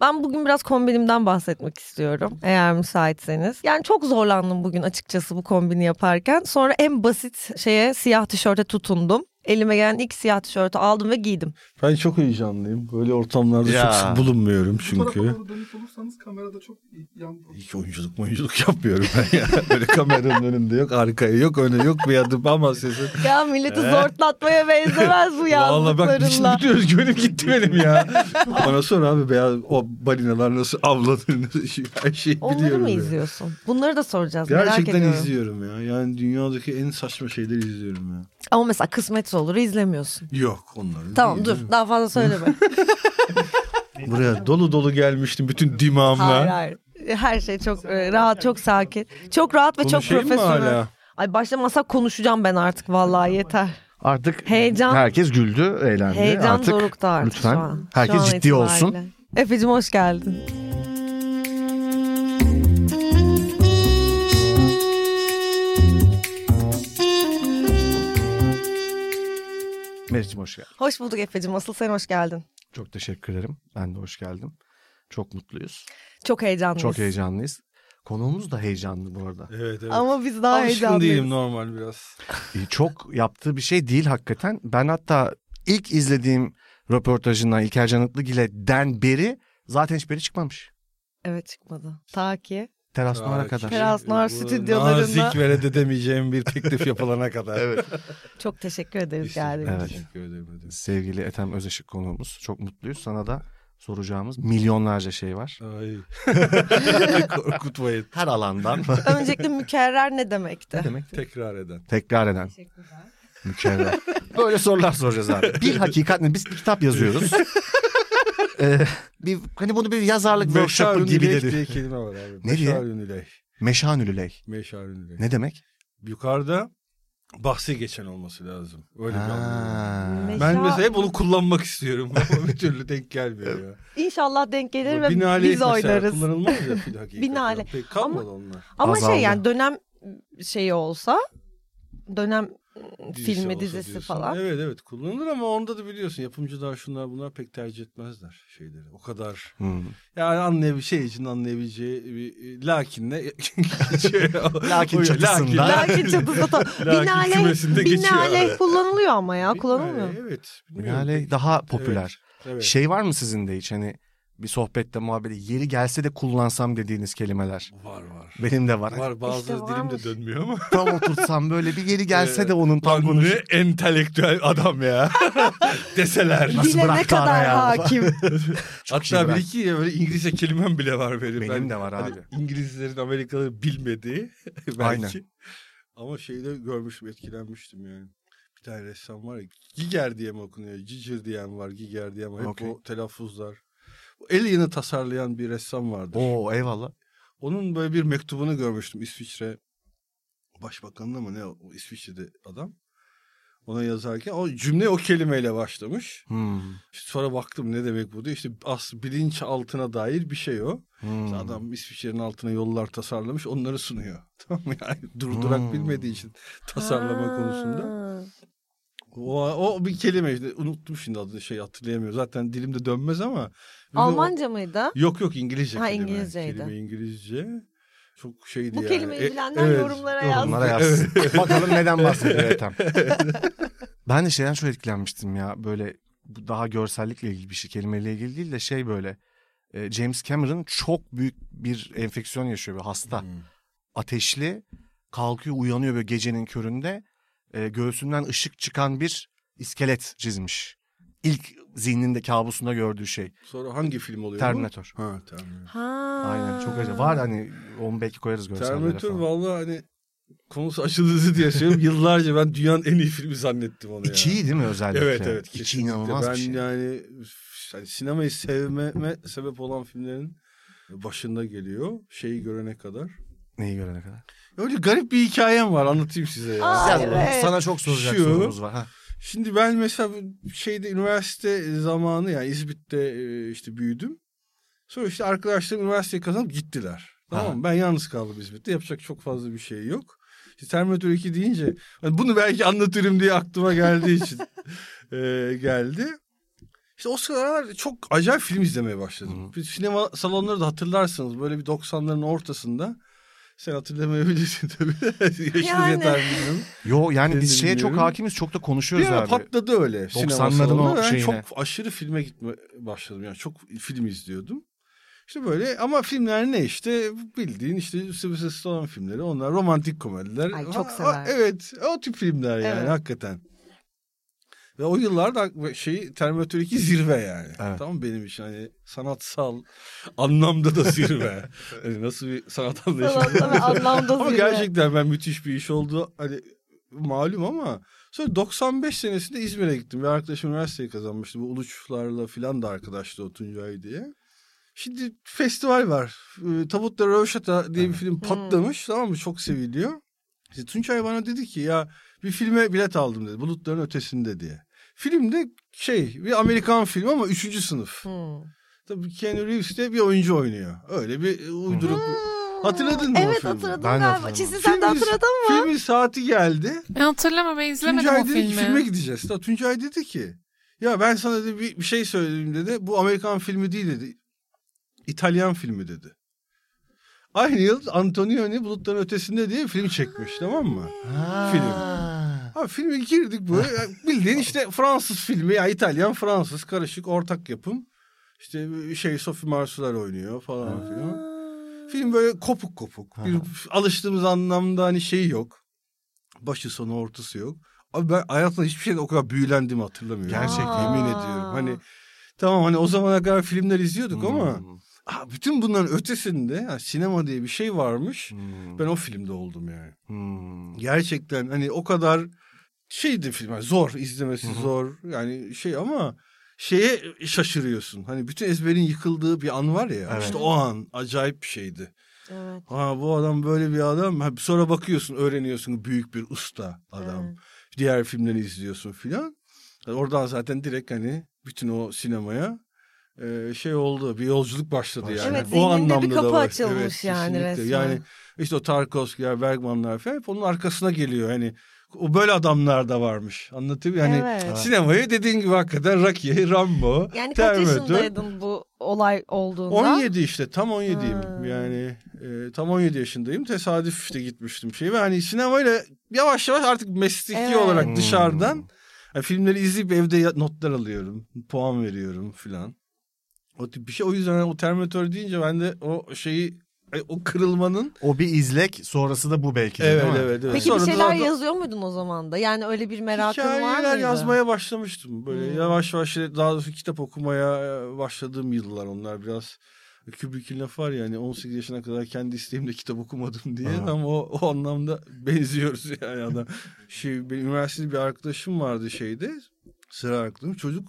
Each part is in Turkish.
Ben bugün biraz kombinimden bahsetmek istiyorum eğer müsaitseniz. Yani çok zorlandım bugün açıkçası bu kombini yaparken. Sonra en basit şeye siyah tişörte tutundum. Elime gelen ilk siyah tişörtü aldım ve giydim. Ben çok heyecanlıyım. Böyle ortamlarda Ya. çok sık bulunmuyorum Bu çünkü. tarafa doğru dönük olursanız kamerada çok yan Hiç oyunculuk oyunculuk yapmıyorum ben ya. Böyle kameranın önünde yok, arkaya yok, öne yok bir adım ama sesin. Ya milleti zortlatmaya benzemez bu Vallahi bak şimdi yazdıklarınla. bütün özgüvenim gitti benim ya. Bana sor abi beyaz o balinalar nasıl avlanır nasıl şey- her şeyi Onları biliyorum. mı ya. izliyorsun? Bunları da soracağız merak Gerçekten ediyorum. izliyorum ya. Yani dünyadaki en saçma şeyleri izliyorum ya. Ama mesela kısmetse olur izlemiyorsun. Yok onları. Tamam dur daha fazla söyleme. Buraya dolu dolu gelmiştim bütün dimağımla. hayır hayır. Her şey çok e, rahat, çok sakin. Çok rahat ve çok mı profesyonel. hala? Ay başlamasak konuşacağım ben artık vallahi yeter. Artık Heyecan- herkes güldü, eğlendi. Heyecan artık dorukta artık lütfen şu an. herkes Şu an ciddi itibariyle. olsun. Efe'cim hoş geldin. Meriç'im hoş geldin. Hoş bulduk Efe'cim. Asıl sen hoş geldin. Çok teşekkür ederim. Ben de hoş geldim. Çok mutluyuz. Çok heyecanlıyız. Çok heyecanlıyız. Konuğumuz da heyecanlı bu arada. Evet evet. Ama biz daha Alışkın heyecanlıyız. değilim normal biraz. Ee, Çok yaptığı bir şey değil hakikaten. Ben hatta ilk izlediğim röportajından İlker Canıtlıgil'den beri zaten hiçbiri çıkmamış. Evet çıkmadı. Ta ki. Teras Noir'a Aa, kadar. Teras Noir bu stüdyolarında. Nazik ve reddedemeyeceğim bir teklif yapılana kadar. evet. Çok teşekkür ederiz geldiğin Evet. için. Teşekkür ederim. Sevgili Ethem Özeşik konuğumuz. Çok mutluyuz. Sana da soracağımız milyonlarca şey var. Ay. Korkutmayın. Her alandan. Öncelikle mükerrer ne demekti? ne demek? Tekrar eden. Tekrar eden. Mükemmel. Böyle sorular soracağız abi. Bir hakikat ne? Biz bir kitap yazıyoruz. Ee, bir, hani bunu bir yazarlık workshop'ı gibi dedi. diye kelime var abi. Ne diye? Meşarünüleyh. Meşanülüley. Meşarünüleyh. Ne demek? Yukarıda bahsi geçen olması lazım. Öyle bir. Meş- Ben mesela hep onu kullanmak istiyorum ama bir türlü denk gelmiyor ya. İnşallah denk gelir ve biz oynarız. kullanılmaz ya fil hakikaten. Binaenaleyh. Pek kalmadı onlar. Ama Azaldı. şey yani dönem şeyi olsa dönem Dizisi filmi dizisi diyorsun. falan. Evet evet kullanılır ama onda da biliyorsun yapımcılar şunlar bunlar pek tercih etmezler şeyleri. O kadar Hmm. yani anlayabil şey için anlayabileceği bir şey, Lakin o- çatısında. Lakin çatısı tam. Lakin Binaenaleyh, kümesinde geçiyor. binaenaleh kullanılıyor ama ya kullanılmıyor. Evet. pek. daha popüler. Evet. Şey var mı sizin de hiç hani bir sohbette muhabbeti yeri gelse de kullansam dediğiniz kelimeler? Var var. Benim de var. Var bazı İşte dilim varmış. de dönmüyor ama. Tam otursam böyle bir yeri gelse de onun tam konuşup. ne entelektüel adam ya. Deseler. Nasıl Dile ne kadar hakim. Şey Hatta bir iki böyle İngilizce kelimem bile var benim. Benim Ben- de var hani abi. İngilizlerin Amerikalıları bilmediği belki. Aynen. Ama şeyde görmüştüm etkilenmiştim yani. Bir tane ressam var ya Giger diye mi okunuyor? Giger diyen var, Giger diyen var. Hep Okey. o telaffuzlar. O Alien'ı tasarlayan bir ressam vardır. Oo eyvallah. Onun böyle bir mektubunu görmüştüm İsviçre Başbakanı mı ne o İsviçre'de adam. Ona yazarken o cümle o kelimeyle başlamış. Hmm. İşte sonra baktım ne demek bu diye. İşte as bilinç altına dair bir şey o. Hmm. İşte Adam İsviçre'nin altına yollar tasarlamış onları sunuyor. Tamam mı? Yani durdurak Hmm. bilmediği için tasarlama Ha. konusunda. O, o bir kelime işte unuttum şimdi adını şey hatırlayamıyorum. Zaten dilimde dönmez ama. Almanca mıydı? Yok yok İngilizce Ha, kelime. İngilizceydi. Kelime İngilizce. Çok şeydi Bu yani. kelimeyi E, bilenler evet. yorumlara yazsın. Yorumlara yazsın. Bakalım neden bahsediyor Ethem. ben de şeyden çok etkilenmiştim ya. Böyle bu daha görsellikle ilgili bir şey. Kelimeyle ilgili değil de şey böyle. e, James Cameron çok büyük bir enfeksiyon yaşıyor. Böyle hasta. Hmm. Ateşli. Kalkıyor uyanıyor böyle gecenin köründe. E, göğsünden ışık çıkan bir iskelet çizmiş. İlk zihninde kabusunda gördüğü şey. Sonra hangi film oluyor bu? Terminator. Ha Terminator. Ha. Aynen çok acayip. Var hani onu belki koyarız görsellere Terminator falan. vallahi hani konusu hızlı diye söylüyorum. Yıllarca ben dünyanın en iyi filmi zannettim onu ya. İçi iyi değil mi özellikle? Evet evet. İçi kesinlikle. inanılmaz ben bir şey. yani üf, hani sinemayı sevmeme sebep olan filmlerin başında geliyor. Şeyi görene kadar. Neyi görene kadar? Öyle garip bir hikayem var anlatayım size ya. Aa, evet. Sana çok soracak Şu- sorumuz var. Ha. Şimdi ben mesela şeyde üniversite zamanı yani İzmit'te e, işte büyüdüm. Sonra işte arkadaşlarım üniversiteyi kazanıp gittiler. Tamam mı? Ben yalnız kaldım İzmit'te. Yapacak çok fazla bir şey yok. İşte Terminator 2 deyince hani bunu belki anlatırım diye aklıma geldiği için e, geldi. İşte o sıralar çok acayip film izlemeye başladım. Bir sinema salonları da hatırlarsınız böyle bir 90'ların ortasında. Sen hatırlamayabilirsin tabii. Yaşınız Yani. yeter bilmiyorum. Yo yani biz şeye çok hakimiz çok da konuşuyoruz abi. patladı öyle. sinema 90'ların salonu. o Ben şeyine. çok aşırı filme gitme başladım. Yani çok film izliyordum. İşte böyle ama filmler ne işte bildiğin işte Sylvester Stallone filmleri onlar romantik komediler. Ay, çok ha, severim. Evet o tip filmler yani Evet. hakikaten. Ve o yıllarda şey Terminator 2 zirve yani. Evet. Tamam mı? benim için hani sanatsal anlamda da zirve. hani nasıl bir sanat anlayışı. Anlamda Ama zirve. gerçekten ben müthiş bir iş oldu. Hani malum ama sonra 95 senesinde İzmir'e gittim. Bir arkadaşım üniversiteyi kazanmıştı. Bu Uluçlarla filan da arkadaştı o Tuncay diye. Şimdi festival var. Ee, Tabutta Röveşata diye bir film patlamış. Tamam mı? Çok seviliyor. İşte Tuncay bana dedi ki ya bir filme bilet aldım dedi. Bulutların ötesinde diye. Filmde şey bir Amerikan filmi ama üçüncü sınıf. Hmm. Tabii Keanu Reeves de bir oyuncu oynuyor. Öyle bir uyduruk. Hatırladın mı o Evet hatırladım Ben de galiba. Çisil sen de hatırladın mı? Filmin saati geldi. Ben hatırlama ben izlemedim Tuncay o filmi. filme gideceğiz. Da Tuncay dedi ki ya ben sana dedi, bir, bir şey söyledim dedi. Bu Amerikan filmi değil dedi. İtalyan filmi dedi. Aynı yıl Antonioni Bulutların Ötesinde diye bir film çekmiş tamam mı? Film. Abi filme girdik ya bildiğin işte Fransız filmi ya İtalyan Fransız karışık ortak yapım. İşte şey Sophie Marceau oynuyor falan filan. Film böyle kopuk kopuk. Bir alıştığımız anlamda hani şey yok. Başı sonu ortası yok. Abi ben hayatımda hiçbir şeyde o kadar büyülendiğimi hatırlamıyorum. Gerçekten. Yemin ediyorum. Hani tamam hani o zamana kadar filmler izliyorduk ama Hmm. aa, bütün bunların ötesinde yani sinema diye bir şey varmış. Hmm. Ben o filmde oldum yani. Hmm. Gerçekten hani o kadar şeydi film. yani zor izlemesi zor. Yani şey ama şeye şaşırıyorsun. Hani bütün ezberin yıkıldığı bir an var ya. Evet. İşte o an acayip bir şeydi. Evet. Ha bu adam böyle bir adam. Ha, sonra bakıyorsun öğreniyorsun büyük bir usta adam. Evet. Diğer filmleri izliyorsun filan. Yani oradan zaten direkt hani bütün o sinemaya e, şey oldu. Bir yolculuk başladı yani. Evet, o zihninde bir anlamda kapı da var. açılmış yani kesinlikle. resmen. Yani işte o Tarkovski'ler, Bergman'lar falan hep onun arkasına geliyor. Hani o böyle adamlar da varmış. Anlatayım yani Evet. sinemayı dediğin gibi hakikaten Rocky, Rambo, Yani kaç Terminator. yaşındaydın bu olay olduğunda? 17 işte tam 17'yim Ha. yani e, tam 17 yaşındayım tesadüf işte gitmiştim şey ve hani sinemayla yavaş yavaş artık mesleki Evet. olarak Hmm. dışarıdan hani filmleri izleyip evde notlar alıyorum puan veriyorum filan o tip bir şey o yüzden hani o Terminator deyince ben de o şeyi e, o kırılmanın O bir izlek sonrası da bu belki de evet değil mi? evet evet Peki Sonra bir şeyler da- yazıyor muydun o zaman da? Yani öyle bir merakın var Hikayeler mıydı? yazmaya başlamıştım. Böyle Hmm. yavaş yavaş şey- daha doğrusu kitap okumaya e, başladığım yıllar onlar biraz. Kubrick'in lafı var ya hani 18 yaşına kadar kendi isteğimle kitap okumadım diye Ha. ama o, o anlamda benziyoruz yani adam. Şey, benim üniversitede bir arkadaşım vardı şeyde sıra arkadaşım çocuk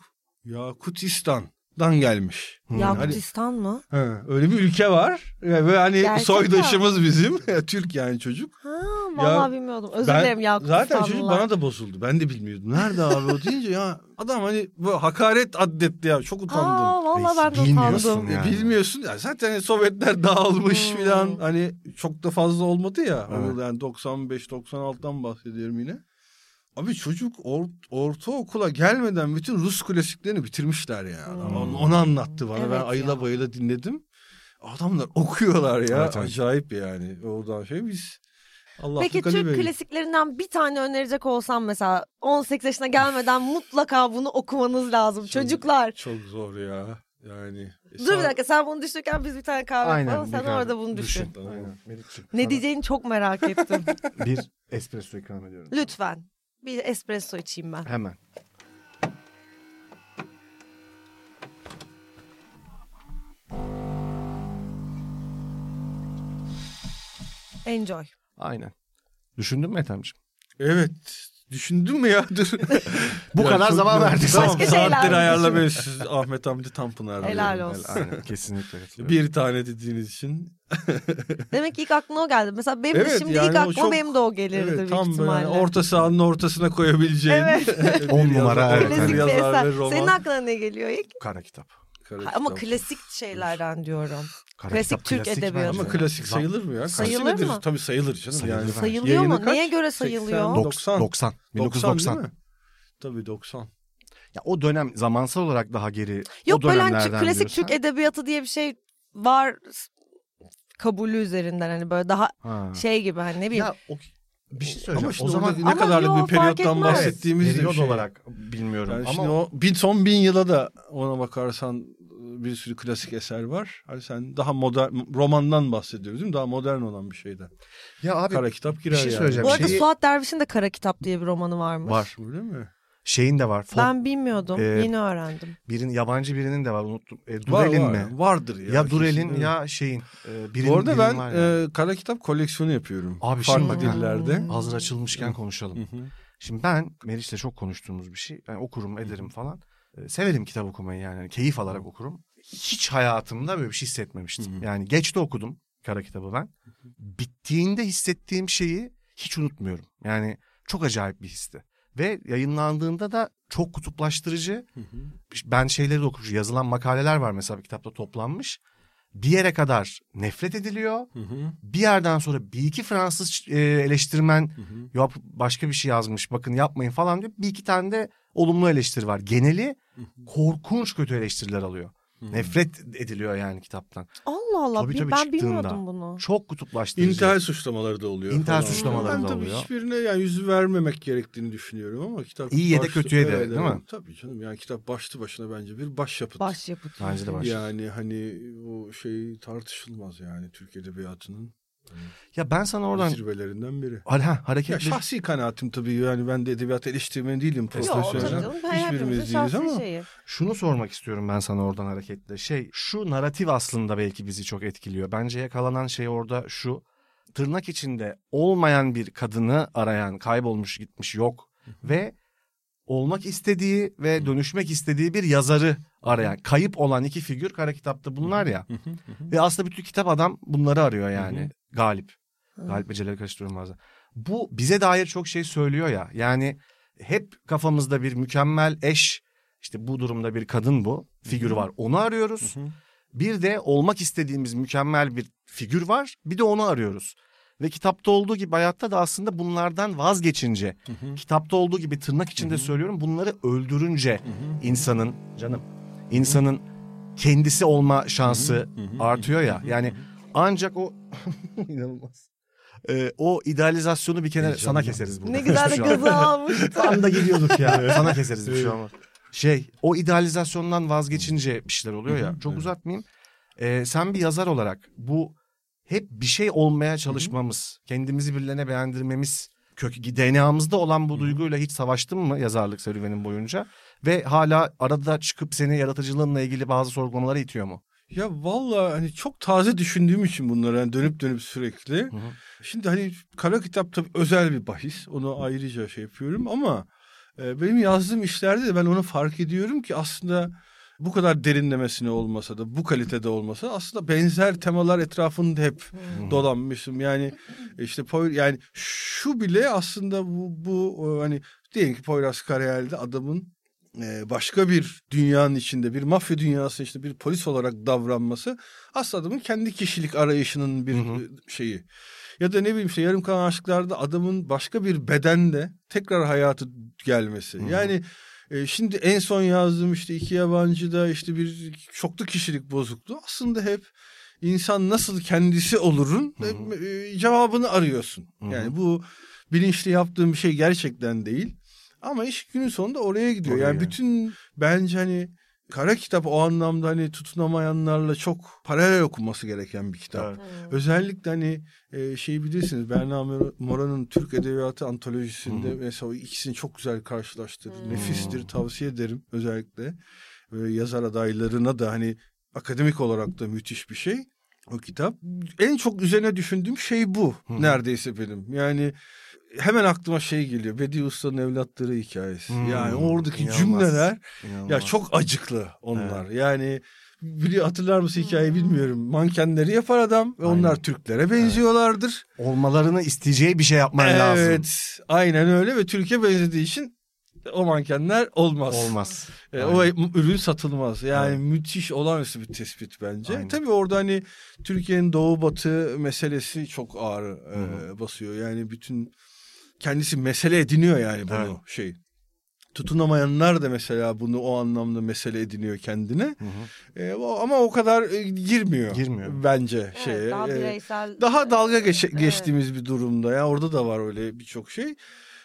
Yakutistan'dan gelmiş. Hmm. Yakutistan mı? Ha, öyle bir ülke var ve hani Gerçek soydaşımız bizim Türk yani çocuk. Ha, vallahi Ya, bilmiyordum. Özür dilerim Yakutistan. Zaten çocuk bana da bozuldu. Ben de bilmiyordum. Nerede abi o deyince ya adam hani bu hakaret addetti ya. Çok utandım. Aa, vallahi ben de Bilmiyorsun utandım. E, yani. Bilmiyorsun ya zaten hani Sovyetler dağılmış Hmm. filan hani çok da fazla olmadı ya. Evet. O Yani 95-96'dan bahsediyorum yine. Abi çocuk or, ortaokula gelmeden bütün Rus klasiklerini bitirmişler ya. Hmm. Onu, onu anlattı bana. Evet ben ya. ayıla bayıla dinledim. Adamlar okuyorlar ya. Evet, evet. Acayip yani. Oradan şey biz Allah Peki Türk verin. klasiklerinden bir tane önerecek olsam mesela 18 yaşına gelmeden mutlaka bunu okumanız lazım çocuklar. Çok zor ya. Yani. e, Dur bir dakika sen bunu düşünürken biz bir tane kahve Aynen. yapalım. Sen orada bunu düşün. Aynen. Melih'ciğim, Ne diyeceğini çok merak ettim. Bir espresso ikram ediyorum. Lütfen. Bir espresso içeyim ben. Hemen. Enjoy. Aynen. Düşündün mü Ethem'ciğim? Evet. Düşündün mü ya? Dur. Bu Ya kadar zaman verdik. Tamam, Başka saatleri. Siz Ahmet Hamdi Tanpınar. Helal diyorum. olsun. Aynen kesinlikle katılıyorum. Bir tane dediğiniz için. Demek ki ilk aklına o geldi. Mesela benim de Evet, şimdi yani ilk aklıma çok- benim de o gelirdi Evet, büyük tam böyle ihtimalle. orta sahanın ortasına koyabileceğin. Evet. On numara, yazar, evet, bir yazar roman. Senin aklına ne geliyor ilk? Kara kitap. Kara Ha, Ama klasik şeylerden diyorum. Kara Klasik kitap Türk klasik edebiyatı. Ama klasik sayılır mı ya? Sayılır nedir? mı? Tabii sayılır canım. Sayılır yani. Sayılıyor Yayını mu? kaç? Neye göre sayılıyor? 80, 90. 90. 90 değil 1990. mi? Tabii 90. ya o dönem zamansal olarak daha geri Yok o böyle hani dönemlerden klasik diyorsan- Türk edebiyatı diye bir şey var kabulü üzerinden hani böyle daha Ha. şey gibi hani ne bileyim. ya o, bir şey söyleyeceğim. Ama şimdi o zaman ne kadarlık yo, bir periyottan bahsettiğimiz de bir periyod şey. olarak bilmiyorum Yani ama şimdi o bin, son bin yıla da ona bakarsan bir sürü klasik eser var. Hani sen daha modern romandan bahsediyoruz değil mi? Daha modern olan bir şeyden. ya abi Kara kitap girer bir şey yani. söyleyeceğim. Bu arada şeyi- Suat Derviş'in de Kara Kitap diye bir romanı varmış. var. Öyle mi? Şeyin de var. Fol- Ben bilmiyordum. Ee, Yeni öğrendim. birin yabancı birinin de var unuttum. E, Var, Durel'in var. mi? Vardır ya. Ya, Durel'in kesin, ya şeyin. E, birinin, Bu arada birinin ben var e, kara kitap koleksiyonu yapıyorum. Abi Farklı şimdi dillerde. Hazır açılmışken konuşalım. Hı hı. Şimdi ben Meriç'le çok konuştuğumuz bir şey. Ben okurum ederim falan. E, severim kitap okumayı yani. Hani keyif alarak okurum. Hiç hayatımda böyle bir şey hissetmemiştim. Hı hı. Yani geç de okudum kara kitabı ben. Bittiğinde hissettiğim şeyi hiç unutmuyorum. Yani çok acayip bir histi. Ve yayınlandığında da çok kutuplaştırıcı. Hı hı. Ben şeyleri de okumuş. Yazılan makaleler var mesela bir kitapta toplanmış. Bir yere kadar nefret ediliyor. Hı hı. Bir yerden sonra bir iki Fransız e, eleştirmen Hı hı. Yok başka bir şey yazmış bakın yapmayın falan diyor. Bir iki tane de olumlu eleştiri var. Geneli korkunç kötü eleştiriler alıyor. Nefret ediliyor yani kitaptan. Allah Allah Tabii, tabii, ben bilmiyordum bunu. Çok kutuplaştırıcı. İntihal suçlamaları da oluyor. İntihal falan. suçlamaları ben da tabii oluyor. hiçbirine yani yüz vermemek gerektiğini düşünüyorum ama kitap İyi ya da kötüye de, değil mi? Tabii canım yani kitap başlı başına bence bir başyapıt. Başyapıt. Bence de baş. Yani hani o şey tartışılmaz yani Türk Edebiyatının Ya ben sana oradan zirvelerinden biri. ha, Ya hareketli şahsi kanaatim tabii yani ben de edebiyat eleştirmeni değilim Yok profesyonel. Hepimizin Hiçbirimiz değiliz ama şeyi. şunu sormak istiyorum ben sana oradan hareketle. Şey şu narratif aslında belki bizi çok etkiliyor. Bence yakalanan şey orada şu. Tırnak içinde olmayan bir kadını arayan, kaybolmuş gitmiş yok ve olmak istediği ve dönüşmek istediği bir yazarı arayan, kayıp olan iki figür kara kitapta bunlar ya. Ve aslında bütün kitap adam bunları arıyor yani. Galip. Galip ve Celal'i karıştırıyorum bazen. Bu bize dair çok şey söylüyor ya. Yani hep kafamızda bir mükemmel eş, işte bu durumda bir kadın bu figürü var. Onu arıyoruz. Bir de olmak istediğimiz mükemmel bir figür var. Bir de onu arıyoruz. Ve kitapta olduğu gibi hayatta da aslında bunlardan vazgeçince, kitapta olduğu gibi tırnak içinde söylüyorum bunları öldürünce insanın canım, insanın kendisi olma şansı artıyor ya. Yani ancak o inanılmaz. Ee, o idealizasyonu bir kenara sana keseriz burada. Ne güzel de gazı almıştı. Tam da gidiyorduk ya. Sana keseriz bir şey olmaz. Şey o idealizasyondan vazgeçince bir şeyler oluyor ya. Çok uzatmayayım. Ee, sen bir yazar olarak bu hep bir şey olmaya çalışmamız, kendimizi birilerine beğendirmemiz, kök DNA'mızda olan bu duyguyla hiç savaştın mı yazarlık serüvenin boyunca? Ve hala arada çıkıp seni yaratıcılığınla ilgili bazı sorgulamalara itiyor mu? Ya vallahi hani çok taze düşündüğüm için bunları hani dönüp dönüp sürekli. hı. Şimdi hani kara kitap tabii özel bir bahis. Onu ayrıca şey yapıyorum ama e, benim yazdığım işlerde de ben onu fark ediyorum ki aslında bu kadar derinlemesine olmasa da bu kalitede olmasa aslında benzer temalar etrafında hep dolanmışım. Yani işte Poy- yani şu bile aslında bu, bu e, hani diyelim ki Poyraz Karayel'de adamın e, başka bir dünyanın içinde bir mafya dünyası içinde bir polis olarak davranması aslında adamın kendi kişilik arayışının bir Hı hı. e, şeyi. Ya da ne bileyim işte yarım kalan aşklarda adamın başka bir bedende tekrar hayatı gelmesi. Hı hı. Yani e, şimdi en son yazdığım işte iki yabancıda işte bir çoklu kişilik bozukluğu aslında hep insan nasıl kendisi olurun Hı hı. e, cevabını arıyorsun. Hı hı. Yani bu bilinçli yaptığım bir şey gerçekten değil. Ama iş günün sonunda oraya gidiyor. Oraya yani bütün bence hani kara kitap o anlamda hani tutunamayanlarla çok paralel okunması gereken bir kitap. Evet. Özellikle hani e, şeyi bilirsiniz Berna Mor- Mora'nın Türk Edebiyatı antolojisinde hı. mesela o ikisini çok güzel karşılaştırdı. Hı. Nefistir tavsiye ederim özellikle. Böyle yazar adaylarına da hani akademik olarak da müthiş bir şey o kitap. En çok üzerine düşündüğüm şey bu Hı. neredeyse benim. Yani hemen aklıma şey geliyor. Bedi Usta'nın evlatları hikayesi. Hmm, Yani oradaki inanılmaz. cümleler İnanılmaz. ya çok acıklı onlar. Yani biliyor hatırlar mısın hikayeyi bilmiyorum. Mankenleri yapar adam ve onlar Aynen. Türklere benziyorlardır. olmalarını isteyeceği bir şey yapman lazım. Evet. Aynen öyle ve Türkiye benzediği için o mankenler olmaz. Olmaz. E, Aynen. o ürün satılmaz. Yani Evet. müthiş olağanüstü bir tespit bence. Aynen. Tabii orada hani Türkiye'nin doğu batı meselesi çok ağır e, basıyor. Yani bütün kendisi mesele ediniyor yani bunu Evet. şey. Tutunamayanlar da mesela bunu o anlamda mesele ediniyor kendine. Hı hı. E, o- ama o kadar e, girmiyor. Girmiyor. Bence şeye. Evet, daha E, bireysel. daha dalga geç- Evet. geçtiğimiz bir durumda ya orada da var öyle birçok şey.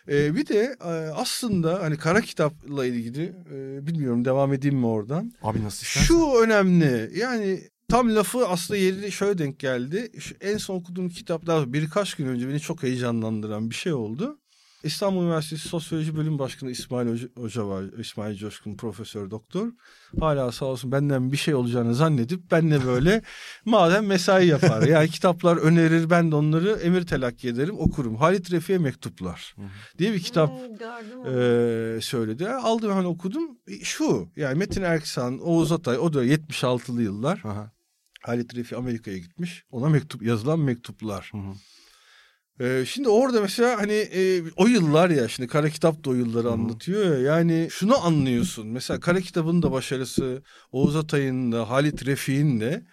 Ee, bir de e, aslında hani kara kitapla ilgili e, bilmiyorum devam edeyim mi oradan. Abi nasıl istersen. Şu önemli yani tam lafı aslında yeri şöyle denk geldi. Şu en son okuduğum kitap daha birkaç gün önce beni çok heyecanlandıran bir şey oldu. İstanbul Üniversitesi Sosyoloji Bölüm Başkanı İsmail Hoca, Hoca var. İsmail Coşkun Profesör Doktor. Hala sağ olsun benden bir şey olacağını zannedip benle böyle madem mesai yapar. Yani kitaplar önerir ben de onları emir telakki ederim okurum. Halit Refik'e Mektuplar diye bir kitap Hmm, e, söyledi. Aldım hemen okudum. E, Şu yani Metin Erksan, Oğuz Atay o da 76'lı yıllar. Aha. Halit Refik Amerika'ya gitmiş. Ona mektup yazılan mektuplar. Hı hı. Ee, şimdi orada mesela hani e, o yıllar ya şimdi kara kitap da o yılları anlatıyor ya. Yani şunu anlıyorsun. Mesela kara kitabın da başarısı Oğuz Atay'ın da Halit Refik'in de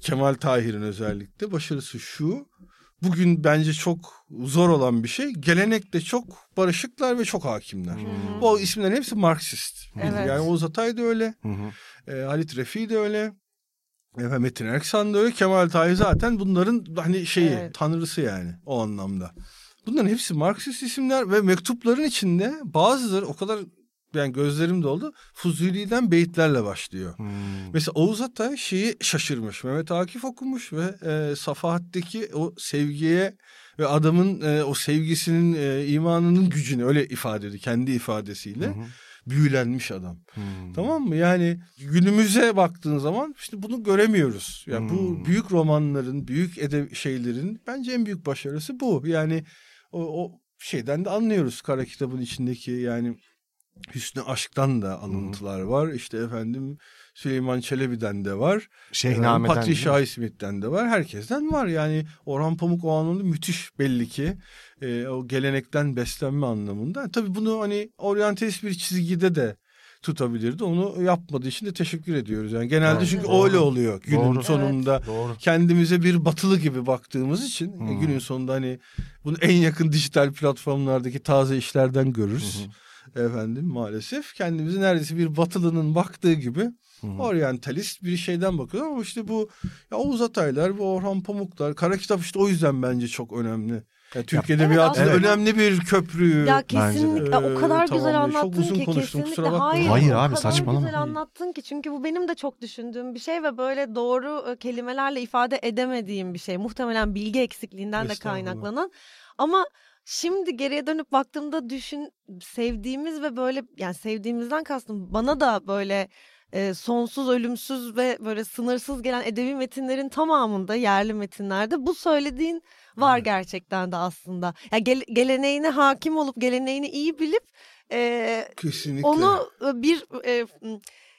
Kemal Tahir'in özellikle başarısı şu. Bugün bence çok zor olan bir şey. Gelenekte çok barışıklar ve çok hakimler. Hmm. Bu isimlerin hepsi Marksist. Evet. Yani Oğuz Atay da öyle. Hı hı. E, Halit Refi de öyle. Efendim Metin Erksan da öyle. Kemal Tahir zaten bunların hani şeyi Evet. tanrısı yani o anlamda. Bunların hepsi Marksist isimler ve mektupların içinde bazıları o kadar yani gözlerim doldu. Fuzuli'den beyitlerle başlıyor. Hmm. Mesela Oğuz Atay şeyi şaşırmış. Mehmet Akif okumuş ve e, Safahat'taki o sevgiye ve adamın e, o sevgisinin e, imanının gücünü öyle ifade ediyor kendi ifadesiyle. Hı hı. Büyülenmiş adam. Hmm. Tamam mı? Yani günümüze baktığın zaman işte bunu göremiyoruz. Yani Hmm. bu büyük romanların, büyük edeb şeylerin bence en büyük başarısı bu. Yani o, o şeyden de anlıyoruz kara kitabın içindeki yani Hüsnü Aşk'tan da alıntılar var. İşte efendim Süleyman Çelebi'den de var. Şehname'den. Patri Şahi Smith'ten de var. Herkesten var. Yani Orhan Pamuk o anlamda müthiş belli ki. e, o gelenekten beslenme anlamında. Tabii bunu hani oryantalist bir çizgide de tutabilirdi. Onu yapmadığı için de teşekkür ediyoruz. Yani genelde Evet, çünkü doğru. öyle oluyor günün Doğru. sonunda. Doğru. Kendimize bir batılı gibi baktığımız için e, Hmm. günün sonunda hani bunu en yakın dijital platformlardaki taze işlerden görürüz. Efendim maalesef kendimizi neredeyse bir batılının baktığı gibi Hı. oryantalist bir şeyden bakıyor ama işte bu ya Oğuz Ataylar, bu Orhan Pamuklar, Kara Kitap işte o yüzden bence çok önemli. Yani Türk Ya, Edebiyyatı'nda evet. önemli bir köprü. Ya kesinlikle o kadar Ee, güzel tamam, çok anlattın uzun ki konuştum, kesinlikle. Hayır, Hayır o abi, kadar saçmalama. güzel anlattın ki çünkü bu benim de çok düşündüğüm bir şey ve böyle doğru e, kelimelerle ifade edemediğim bir şey. Muhtemelen bilgi eksikliğinden de kaynaklanan. Ama şimdi geriye dönüp baktığımda düşün sevdiğimiz ve böyle yani sevdiğimizden kastım bana da böyle e, sonsuz, ölümsüz ve böyle sınırsız gelen edebi metinlerin tamamında yerli metinlerde bu söylediğin var gerçekten de aslında. Ya gel- geleneğine hakim olup geleneğini iyi bilip e, Kesinlikle. onu bir e,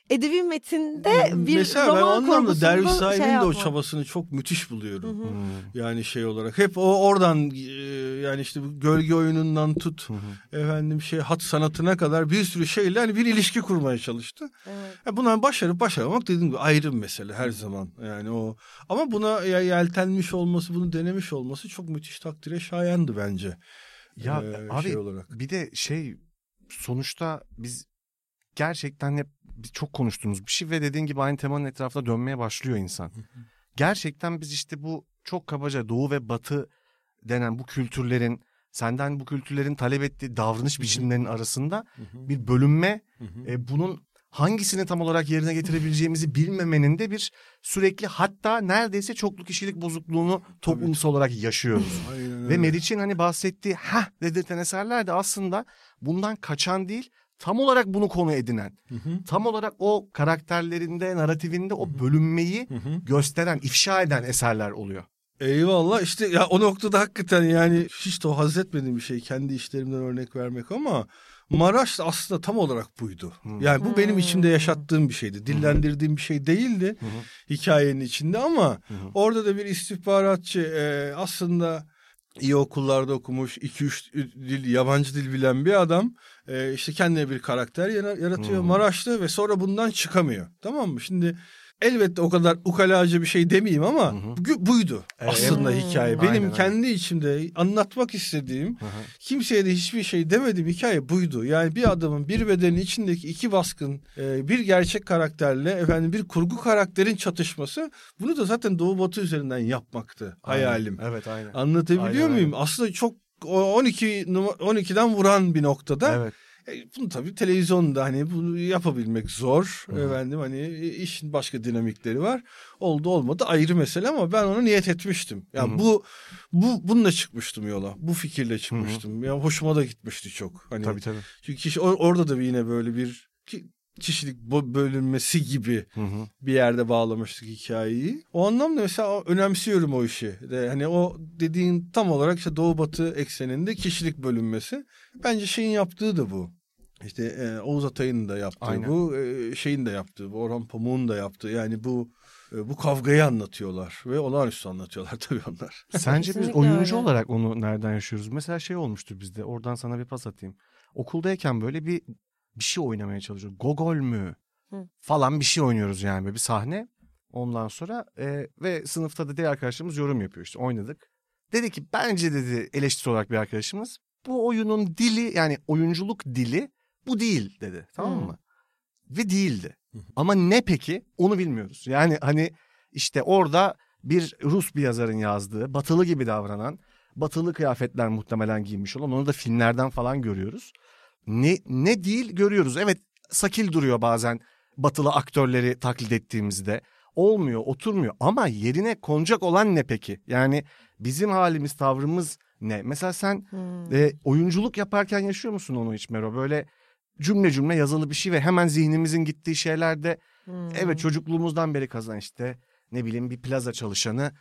edebi metinde bir Mesela ben roman anlamda kurgusunda Derviş şey Sahibi'nin de o çabasını çok müthiş buluyorum. Hı hı. Hmm. Yani şey olarak hep o oradan e, yani işte gölge oyunundan tut Hı hı. efendim şey hat sanatına kadar bir sürü şeyle hani bir ilişki kurmaya çalıştı. Evet. Ya buna başarıp başaramamak dediğim gibi ayrı bir mesele her zaman. Yani o ama buna yeltenmiş olması, bunu denemiş olması çok müthiş takdire şayandı bence. Ya Ee, abi şey olarak. bir de şey sonuçta biz gerçekten hep çok konuştuğumuz bir şey ve dediğin gibi aynı temanın etrafında dönmeye başlıyor insan. Gerçekten biz işte bu çok kabaca doğu ve batı denen bu kültürlerin senden bu kültürlerin talep ettiği davranış biçimlerinin arasında bir bölünme e, bunun hangisini tam olarak yerine getirebileceğimizi bilmemenin de bir sürekli hatta neredeyse çoklu kişilik bozukluğunu toplumsal olarak yaşıyoruz. Aynen Ve. Meriç'in hani bahsettiği ha dedirten eserler de aslında bundan kaçan değil tam olarak bunu konu edinen. Hı hı. Tam olarak o karakterlerinde, narratifinde o bölünmeyi Hı hı. gösteren, ifşa eden eserler oluyor. Eyvallah işte ya o noktada hakikaten yani hiç de o haz etmediğim bir şey kendi işlerimden örnek vermek ama Maraş aslında tam olarak buydu. Yani bu benim içimde yaşattığım bir şeydi. Dillendirdiğim bir şey değildi hikayenin içinde ama orada da bir istihbaratçı e, aslında iyi okullarda okumuş, 2-3 dil, yabancı dil bilen bir adam e, işte kendine bir karakter yara- yaratıyor Hmm. Maraşlı ve sonra bundan çıkamıyor. Tamam mı? Şimdi elbette o kadar ukalaca bir şey demeyeyim ama Hı hı. bu- buydu Evet. aslında Hmm. hikaye. Benim Aynen kendi içimde anlatmak istediğim Hı hı. kimseye de hiçbir şey demedim hikaye buydu. Yani bir adamın bir bedenin içindeki iki baskın e, bir gerçek karakterle efendim bir kurgu karakterin çatışması bunu da zaten Doğu Batı üzerinden yapmaktı Aynen. hayalim. Evet aynen. Anlatabiliyor Aynen, muyum? Aslında çok 12 numa- 12'den vuran bir noktada. Evet. E, bunu tabii televizyonda hani bunu yapabilmek zor. Hı. Efendim hani e, işin başka dinamikleri var. Oldu olmadı ayrı mesele ama ben onu niyet etmiştim. Ya yani hı. bu bu bununla çıkmıştım yola. Bu fikirle çıkmıştım. Ya hoşuma da gitmişti çok. Hani Tabii tabii. çünkü kişi or- orada da bir yine böyle bir ki- kişilik bölünmesi gibi Hı hı. bir yerde bağlamıştık hikayeyi. O anlamda mesela önemsiyorum o işi. De, hani o dediğin tam olarak işte Doğu Batı ekseninde kişilik bölünmesi. Bence şeyin yaptığı da bu. İşte e, Oğuz Atay'ın da yaptığı Aynen. bu, e, şeyin de yaptığı, bu Orhan Pamuk'un da yaptığı. Yani bu e, bu kavgayı anlatıyorlar ve olağanüstü anlatıyorlar tabii onlar. Sence biz oyuncu öyle. olarak onu nereden yaşıyoruz? Mesela şey olmuştu bizde. Oradan sana bir pas atayım. Okuldayken böyle bir bir şey oynamaya çalışıyoruz. Gogol mü? Hı. Falan bir şey oynuyoruz yani bir sahne. Ondan sonra e, ve sınıfta da diğer arkadaşlarımız yorum yapıyor işte oynadık. Dedi ki bence dedi eleştiri olarak bir arkadaşımız bu oyunun dili yani oyunculuk dili bu değil dedi tamam Hı. mı? Ve değildi. Ama ne peki onu bilmiyoruz. Yani hani işte orada bir Rus bir yazarın yazdığı batılı gibi davranan batılı kıyafetler muhtemelen giymiş olan onu da filmlerden falan görüyoruz. Ne, ne değil görüyoruz. Evet sakil duruyor bazen batılı aktörleri taklit ettiğimizde. Olmuyor oturmuyor ama yerine konacak olan ne peki? Yani bizim halimiz tavrımız ne? Mesela sen Hmm. e, oyunculuk yaparken yaşıyor musun onu hiç Mero? Böyle cümle cümle yazılı bir şey ve hemen zihnimizin gittiği şeylerde Hmm. evet çocukluğumuzdan beri kazan işte ne bileyim bir plaza çalışanı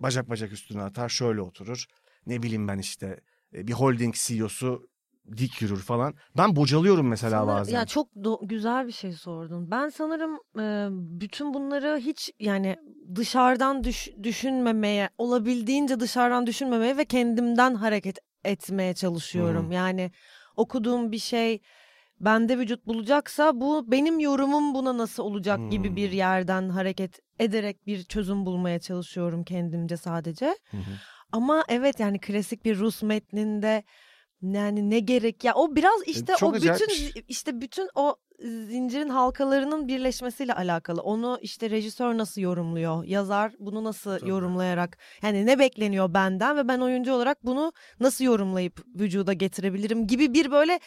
bacak bacak üstüne atar şöyle oturur. Ne bileyim ben işte e, bir holding CEO'su dik yürür falan. Ben bocalıyorum mesela Sana- bazen. Ya çok do- güzel bir şey sordun. Ben sanırım e, bütün bunları hiç yani dışarıdan düş- düşünmemeye, olabildiğince dışarıdan düşünmemeye ve kendimden hareket etmeye çalışıyorum. Hmm. Yani okuduğum bir şey bende vücut bulacaksa bu benim yorumum buna nasıl olacak gibi bir Hmm. yerden hareket ederek bir çözüm bulmaya çalışıyorum kendimce sadece. Hı. Ama evet yani klasik bir Rus metninde yani ne gerek ya o biraz işte E, çok o acayip bütün şey. işte bütün o zincirin halkalarının birleşmesiyle alakalı. Onu işte rejisör nasıl yorumluyor? Yazar bunu nasıl Tabii. yorumlayarak yani ne bekleniyor benden ve ben oyuncu olarak bunu nasıl yorumlayıp vücuda getirebilirim gibi bir böyle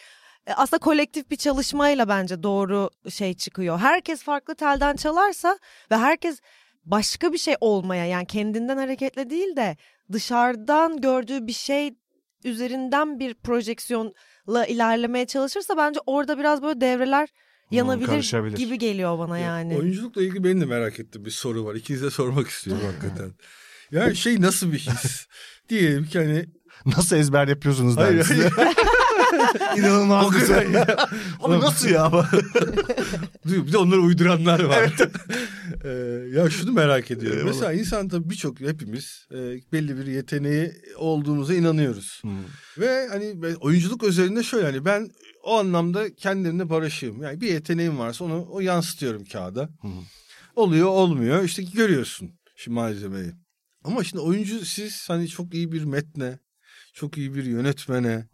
e, aslında kolektif bir çalışmayla bence doğru şey çıkıyor. Herkes farklı telden çalarsa ve herkes başka bir şey olmaya yani kendinden hareketle değil de dışarıdan gördüğü bir şey üzerinden bir projeksiyonla ilerlemeye çalışırsa bence orada biraz böyle devreler yanabilir karışabilir. gibi geliyor bana yani. Oyunculukla ilgili benim de merak ettiğim bir soru var. İkinize sormak istiyorum hakikaten. Yani şey nasıl bir his? Diyelim ki hani Nasıl ezber yapıyorsunuz Hayır, size. İnanılmaz Hakikaten güzel. ya. Abi nasıl ya? bir de onları uyduranlar var. Ee, ya şunu merak ediyorum. Eyvallah. Mesela insan tabii birçok hepimiz e, belli bir yeteneği olduğumuza inanıyoruz. Ve hani oyunculuk özelinde şöyle hani ben o anlamda kendimle barışığım. Yani bir yeteneğim varsa onu o yansıtıyorum kağıda. Hı. Oluyor olmuyor işte görüyorsun şu malzemeyi. Ama şimdi oyuncu siz hani çok iyi bir metne, çok iyi bir yönetmene,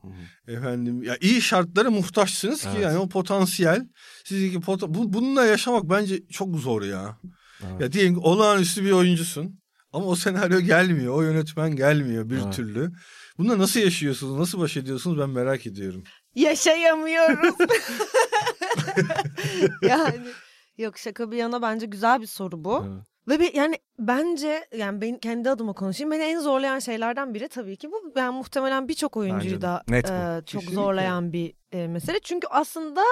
efendim ya iyi şartlara muhtaçsınız ki Evet. yani o potansiyel sizdeki pota bu, bununla yaşamak bence çok zor ya. Evet. Ya diyelim ki olağanüstü bir oyuncusun ama o senaryo gelmiyor, o yönetmen gelmiyor bir Evet. türlü. Bununla nasıl yaşıyorsunuz, nasıl baş ediyorsunuz ben merak ediyorum. Yaşayamıyoruz. yani yok şaka bir yana bence güzel bir soru bu. Evet. Ve be- yani bence yani ben kendi adıma konuşayım. Beni en zorlayan şeylerden biri tabii ki bu. Ben muhtemelen birçok oyuncuyu da e, çok Kesinlikle. zorlayan bir e, mesele. Çünkü aslında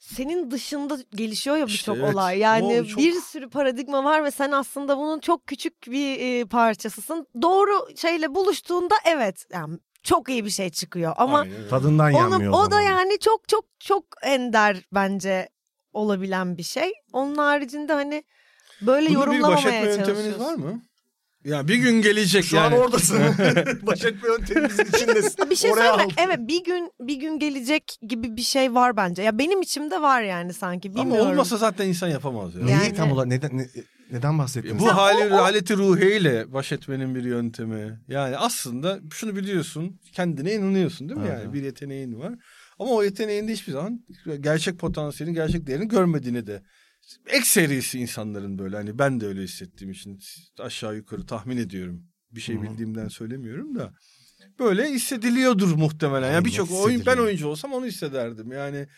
senin dışında gelişiyor ya İşte birçok evet. olay. Yani O çok- bir sürü paradigma var ve sen aslında bunun çok küçük bir e, parçasısın. Doğru şeyle buluştuğunda evet yani çok iyi bir şey çıkıyor. Ama Aynen. Tadından yanmıyor onun, o o da yani çok çok çok ender bence olabilen bir şey. Onun haricinde hani böyle bir baş yorumlamamaya etme yönteminiz çalışıyoruz. var mı? Ya bir gün gelecek Şu yani. an oradasın. Baş etme yöntemimizin içindesin. Bir şey Oraya söyleyeyim mi? aldım. Evet bir gün bir gün gelecek gibi bir şey var bence. Ya benim içimde var yani sanki Ama bilmiyorum. olmasa zaten insan yapamaz ya. Neyi Yani- tam olarak neden ne- neden bahsettiniz? Bu hali haleti ruhiyle baş etmenin bir yöntemi. Yani aslında şunu biliyorsun, kendine inanıyorsun değil mi? Evet. Yani bir yeteneğin var. Ama o yeteneğinde hiçbir zaman gerçek potansiyelin, gerçek değerini görmediğini de ekserisi insanların böyle hani ben de öyle hissettiğim için aşağı yukarı tahmin ediyorum. Bir şey bildiğimden söylemiyorum da böyle hissediliyordur muhtemelen. Yani birçok oyun ben oyuncu olsam onu hissederdim. Yani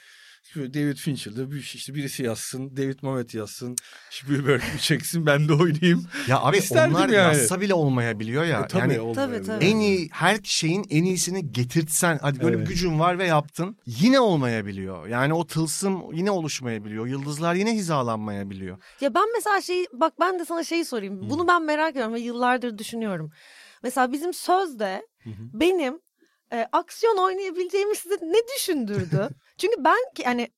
David Fincher'da bir işte birisi yazsın, David Mamet yazsın, Spielberg bir çeksin ben de oynayayım. Ya abi İsterdim onlar yani. yazsa bile olmayabiliyor ya. E, tabii yani. Tabii, tabii. en iyi her şeyin en iyisini getirtsen hadi böyle Evet. bir gücün var ve yaptın yine olmayabiliyor. Yani o tılsım yine oluşmayabiliyor. Yıldızlar yine hizalanmayabiliyor. Ya ben mesela şeyi bak ben de sana şeyi sorayım. Bunu ben merak ediyorum ve yıllardır düşünüyorum. Mesela bizim sözde benim e, aksiyon oynayabileceğimi size ne düşündürdü? Çünkü ben ki hani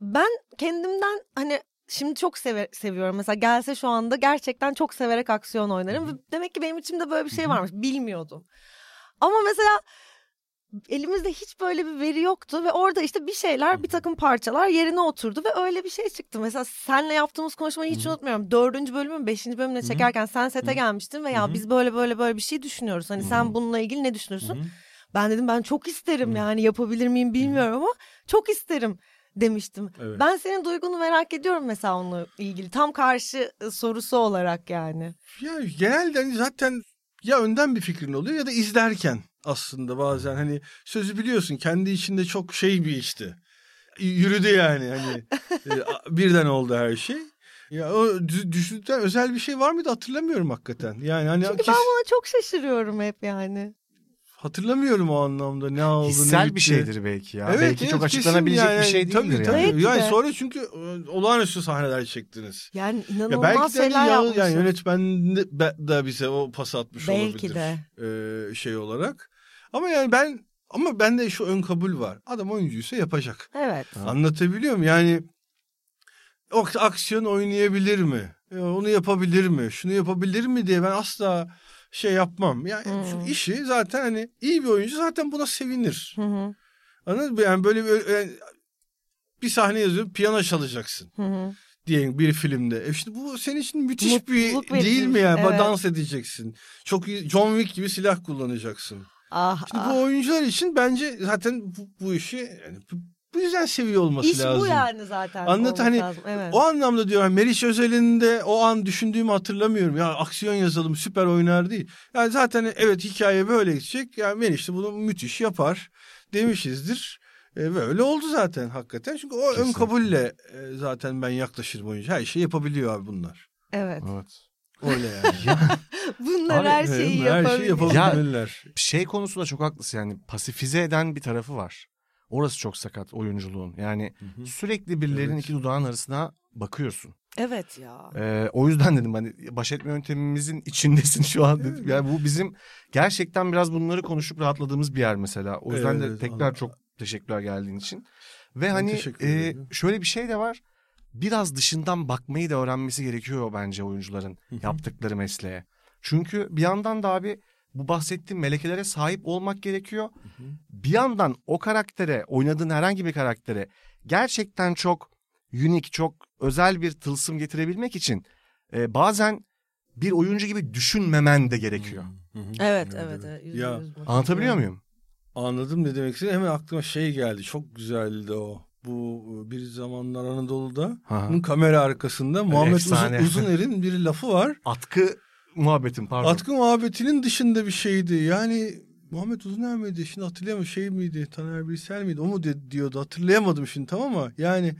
ben kendimden hani şimdi çok seve- seviyorum. Mesela gelse şu anda gerçekten çok severek aksiyon oynarım. Demek ki benim içimde böyle bir şey varmış. Bilmiyordum. Ama mesela elimizde hiç böyle bir veri yoktu ve orada işte bir şeyler bir takım parçalar yerine oturdu ve öyle bir şey çıktı. Mesela senle yaptığımız konuşmayı hiç unutmuyorum. Dördüncü bölümün beşinci bölümüne çekerken sen sete gelmiştin ve ya biz böyle böyle böyle bir şey düşünüyoruz. Hani sen bununla ilgili ne düşünürsün? Ben dedim ben çok isterim yani yapabilir miyim bilmiyorum ama çok isterim demiştim. Evet. Ben senin duygunu merak ediyorum mesela onunla ilgili. Tam karşı sorusu olarak yani. Ya genelde hani zaten ya önden bir fikrin oluyor ya da izlerken aslında bazen hani sözü biliyorsun kendi içinde çok şey bir işti. Yürüdü yani hani e, birden oldu her şey. Ya o dü- düşündükten özel bir şey var mıydı hatırlamıyorum hakikaten. Yani hani Çünkü kes- ben buna çok şaşırıyorum hep yani. Hatırlamıyorum o anlamda ne oldu ne Hissel bir bitti. şeydir belki ya. Evet, belki evet, çok açıklanabilecek yani. bir şey değildir tabii, yani. Tabii. Belki Yani sonra çünkü e, olağanüstü sahneler çektiniz. Yani Ya inanılmaz belki de hani şeyler yapmışsın. yani yönetmen de, bize o pas atmış Belki olabilir. de. e, şey olarak. Ama yani ben ama bende şu ön kabul var. Adam oyuncuysa yapacak. Evet. Ha. Anlatabiliyor muyum? Yani o aksiyon oynayabilir mi? E, Onu yapabilir mi? Şunu yapabilir mi diye ben asla şey yapmam. Yani Hmm. şu işi zaten hani iyi bir oyuncu zaten buna sevinir. Hı hı. Anladın mı? Yani böyle bir, yani bir sahne yazıyor piyano çalacaksın Hı hı. diyelim bir filmde. E şimdi bu senin için müthiş Mutluluk bir değil mi şey, yani? evet. Dans edeceksin. Çok iyi John Wick gibi silah kullanacaksın. Ah, Şimdi ah. bu oyuncular için bence zaten bu, bu işi yani bu, yüzden seviyor olması İş lazım. bu yani zaten. Anlat hani lazım. Evet. O anlamda diyorum Meriç Özel'in de o an düşündüğümü hatırlamıyorum. Ya aksiyon yazalım süper oynar değil. Yani zaten evet hikaye böyle gidecek. Yani Meriç de bunu müthiş yapar demişizdir. E, böyle oldu zaten hakikaten. Çünkü o ön Kesinlikle. kabulle e, zaten ben yaklaşırım oyuncu. Her şeyi yapabiliyor abi bunlar. Evet. Evet. Öyle yani. Bunlar Abi, her şeyi her yapabilir. şeyi yapabilirler. Şey konusunda çok haklısın yani pasifize eden bir tarafı var. Orası çok sakat oyunculuğun. Yani sürekli birilerinin Evet. iki dudağın arasına bakıyorsun. Evet ya. Ee, o yüzden dedim hani baş etme yöntemimizin içindesin şu an dedim. Yani bu bizim gerçekten biraz bunları konuşup rahatladığımız bir yer mesela. O yüzden Evet, de tekrar anladım. çok teşekkürler geldiğin için. Ve Ben hani e, şöyle bir şey de var. Biraz dışından bakmayı da öğrenmesi gerekiyor bence oyuncuların yaptıkları mesleğe. Çünkü bir yandan da abi bu bahsettiğim melekelere sahip olmak gerekiyor. Bir yandan o karaktere, oynadığın herhangi bir karaktere gerçekten çok unik, çok özel bir tılsım getirebilmek için e, bazen bir oyuncu gibi düşünmemen de gerekiyor. Evet evet. evet. Yüzde Ya, yüz. Anlatabiliyor muyum? Anladım ne demek istediğini. Hemen aklıma şey geldi. Çok güzeldi o. Bu bir zamanlar Anadolu'da Ha. bunun kamera arkasında Muhammed Uzun, efsane. Uzuner'in bir lafı var. Atkı muhabbetim pardon. Atkı muhabbetinin dışında bir şeydi. Yani Muhammed Uzuner miydi? Şimdi hatırlayamadım. Şey miydi? Taner Birsel miydi? O mu de, diyordu? Hatırlayamadım şimdi tamam ama yani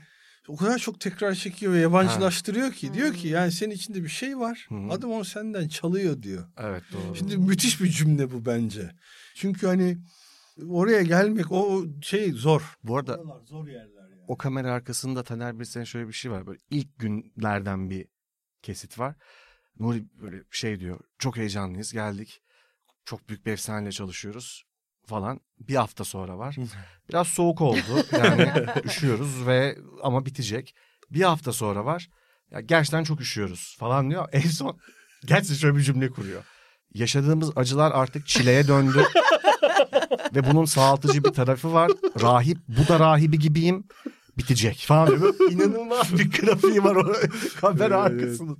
o kadar çok tekrar çekiyor ve yabancılaştırıyor ki. Diyor ki yani senin içinde bir şey var. Hı. Adam onu senden çalıyor diyor. Evet doğru. Şimdi müthiş bir cümle bu bence. Çünkü hani oraya gelmek o şey zor. Bu arada Zor yerler yani. o kamera arkasında Taner Birsel'in şöyle bir şey var. Böyle ilk günlerden bir kesit var. Nuri böyle şey diyor. Çok heyecanlıyız geldik. Çok büyük bir efsaneyle çalışıyoruz falan. Bir hafta sonra var. Biraz soğuk oldu. Yani üşüyoruz ve ama bitecek. Bir hafta sonra var. Ya gerçekten çok üşüyoruz falan diyor. En son gerçekten şöyle bir cümle kuruyor. yaşadığımız acılar artık çileye döndü. Ve bunun sağaltıcı bir tarafı var. Rahip, bu da rahibi gibiyim. Bitecek falan diyor. İnanılmaz bir grafiği var o kamera Evet, evet. arkasının.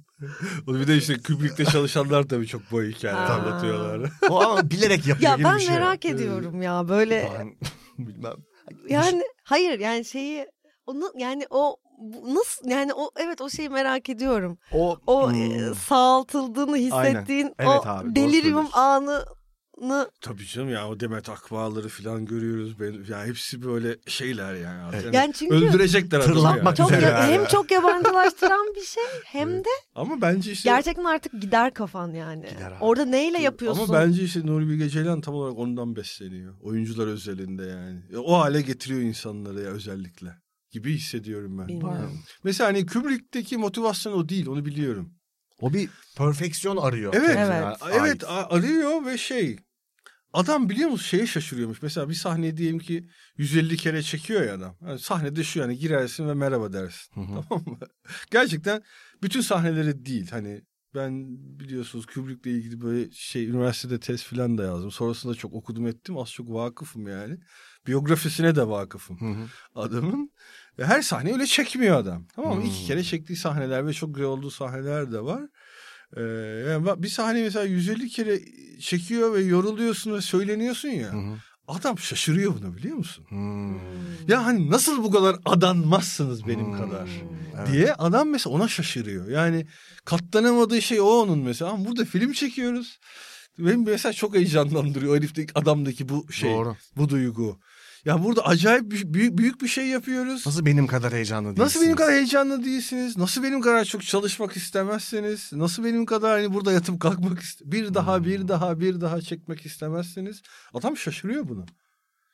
O bir de işte Kubrick'te çalışanlar tabii çok boy hikayeler Aa. anlatıyorlar. O ama bilerek yapıyor Ya gibi ben bir şey. merak ediyorum ya böyle Ben bilmem. yani hayır yani şeyi onu yani o bu nasıl yani o evet o şeyi merak ediyorum. O, O Hmm. e, sağaltıldığını hissettiğin Evet o abi, doğru delirium söylüyorsun. Anını Tabii canım ya o Demet Akbağları falan görüyoruz. Ben, ya hepsi böyle şeyler yani. Evet. Yani yani çünkü Öldürecekler adamı yani. çok ya- yani. hem çok yabancılaştıran bir şey hem Evet. de Ama bence işte gerçekten artık gider kafan yani. Gider abi. Orada neyle yapıyorsun? Ama bence işte Nuri Bilge Ceylan tam olarak ondan besleniyor. Oyuncular özelinde yani. Ya O hale getiriyor insanları ya özellikle. Gibi hissediyorum ben. Bilmiyorum. Mesela hani Kubrick'teki motivasyon o değil onu biliyorum. O bir perfeksiyon arıyor. Evet. kendine Evet. ait. Evet arıyor ve şey adam biliyor musun şeye şaşırıyormuş. Mesela bir sahneyi diyelim ki 150 kere çekiyor ya adam. Yani sahnede şu yani girersin ve merhaba dersin. Hı hı. Tamam mı? Gerçekten bütün sahneleri değil. Hani ben biliyorsunuz Kubrick'le ilgili böyle şey üniversitede test falan da yazdım. Sonrasında çok okudum ettim. Az çok vakıfım yani. Biyografisine de vakıfım Hı hı. adamın. Ve her sahne öyle çekmiyor adam. Tamam mı? Hmm. İki kere çektiği sahneler ve çok güzel olduğu sahneler de var. Ee, yani bak bir sahne mesela 150 kere çekiyor ve yoruluyorsun ve söyleniyorsun ya. Hı. Adam şaşırıyor buna biliyor musun? Hmm. Ya hani nasıl bu kadar adanmazsınız benim Hmm. kadar Evet. diye adam mesela ona şaşırıyor. Yani katlanamadığı şey o onun mesela. Ama burada film çekiyoruz. Benim mesela çok heyecanlandırıyor o herifteki adamdaki bu şey, Doğru. bu duygu. Ya burada acayip büyük, büyük bir şey yapıyoruz. Nasıl benim kadar heyecanlı değilsiniz? Nasıl benim kadar heyecanlı değilsiniz? Nasıl benim kadar çok çalışmak istemezsiniz? Nasıl benim kadar hani burada yatıp kalkmak ist bir daha Hmm. bir daha bir daha çekmek istemezsiniz? Adam şaşırıyor bunu.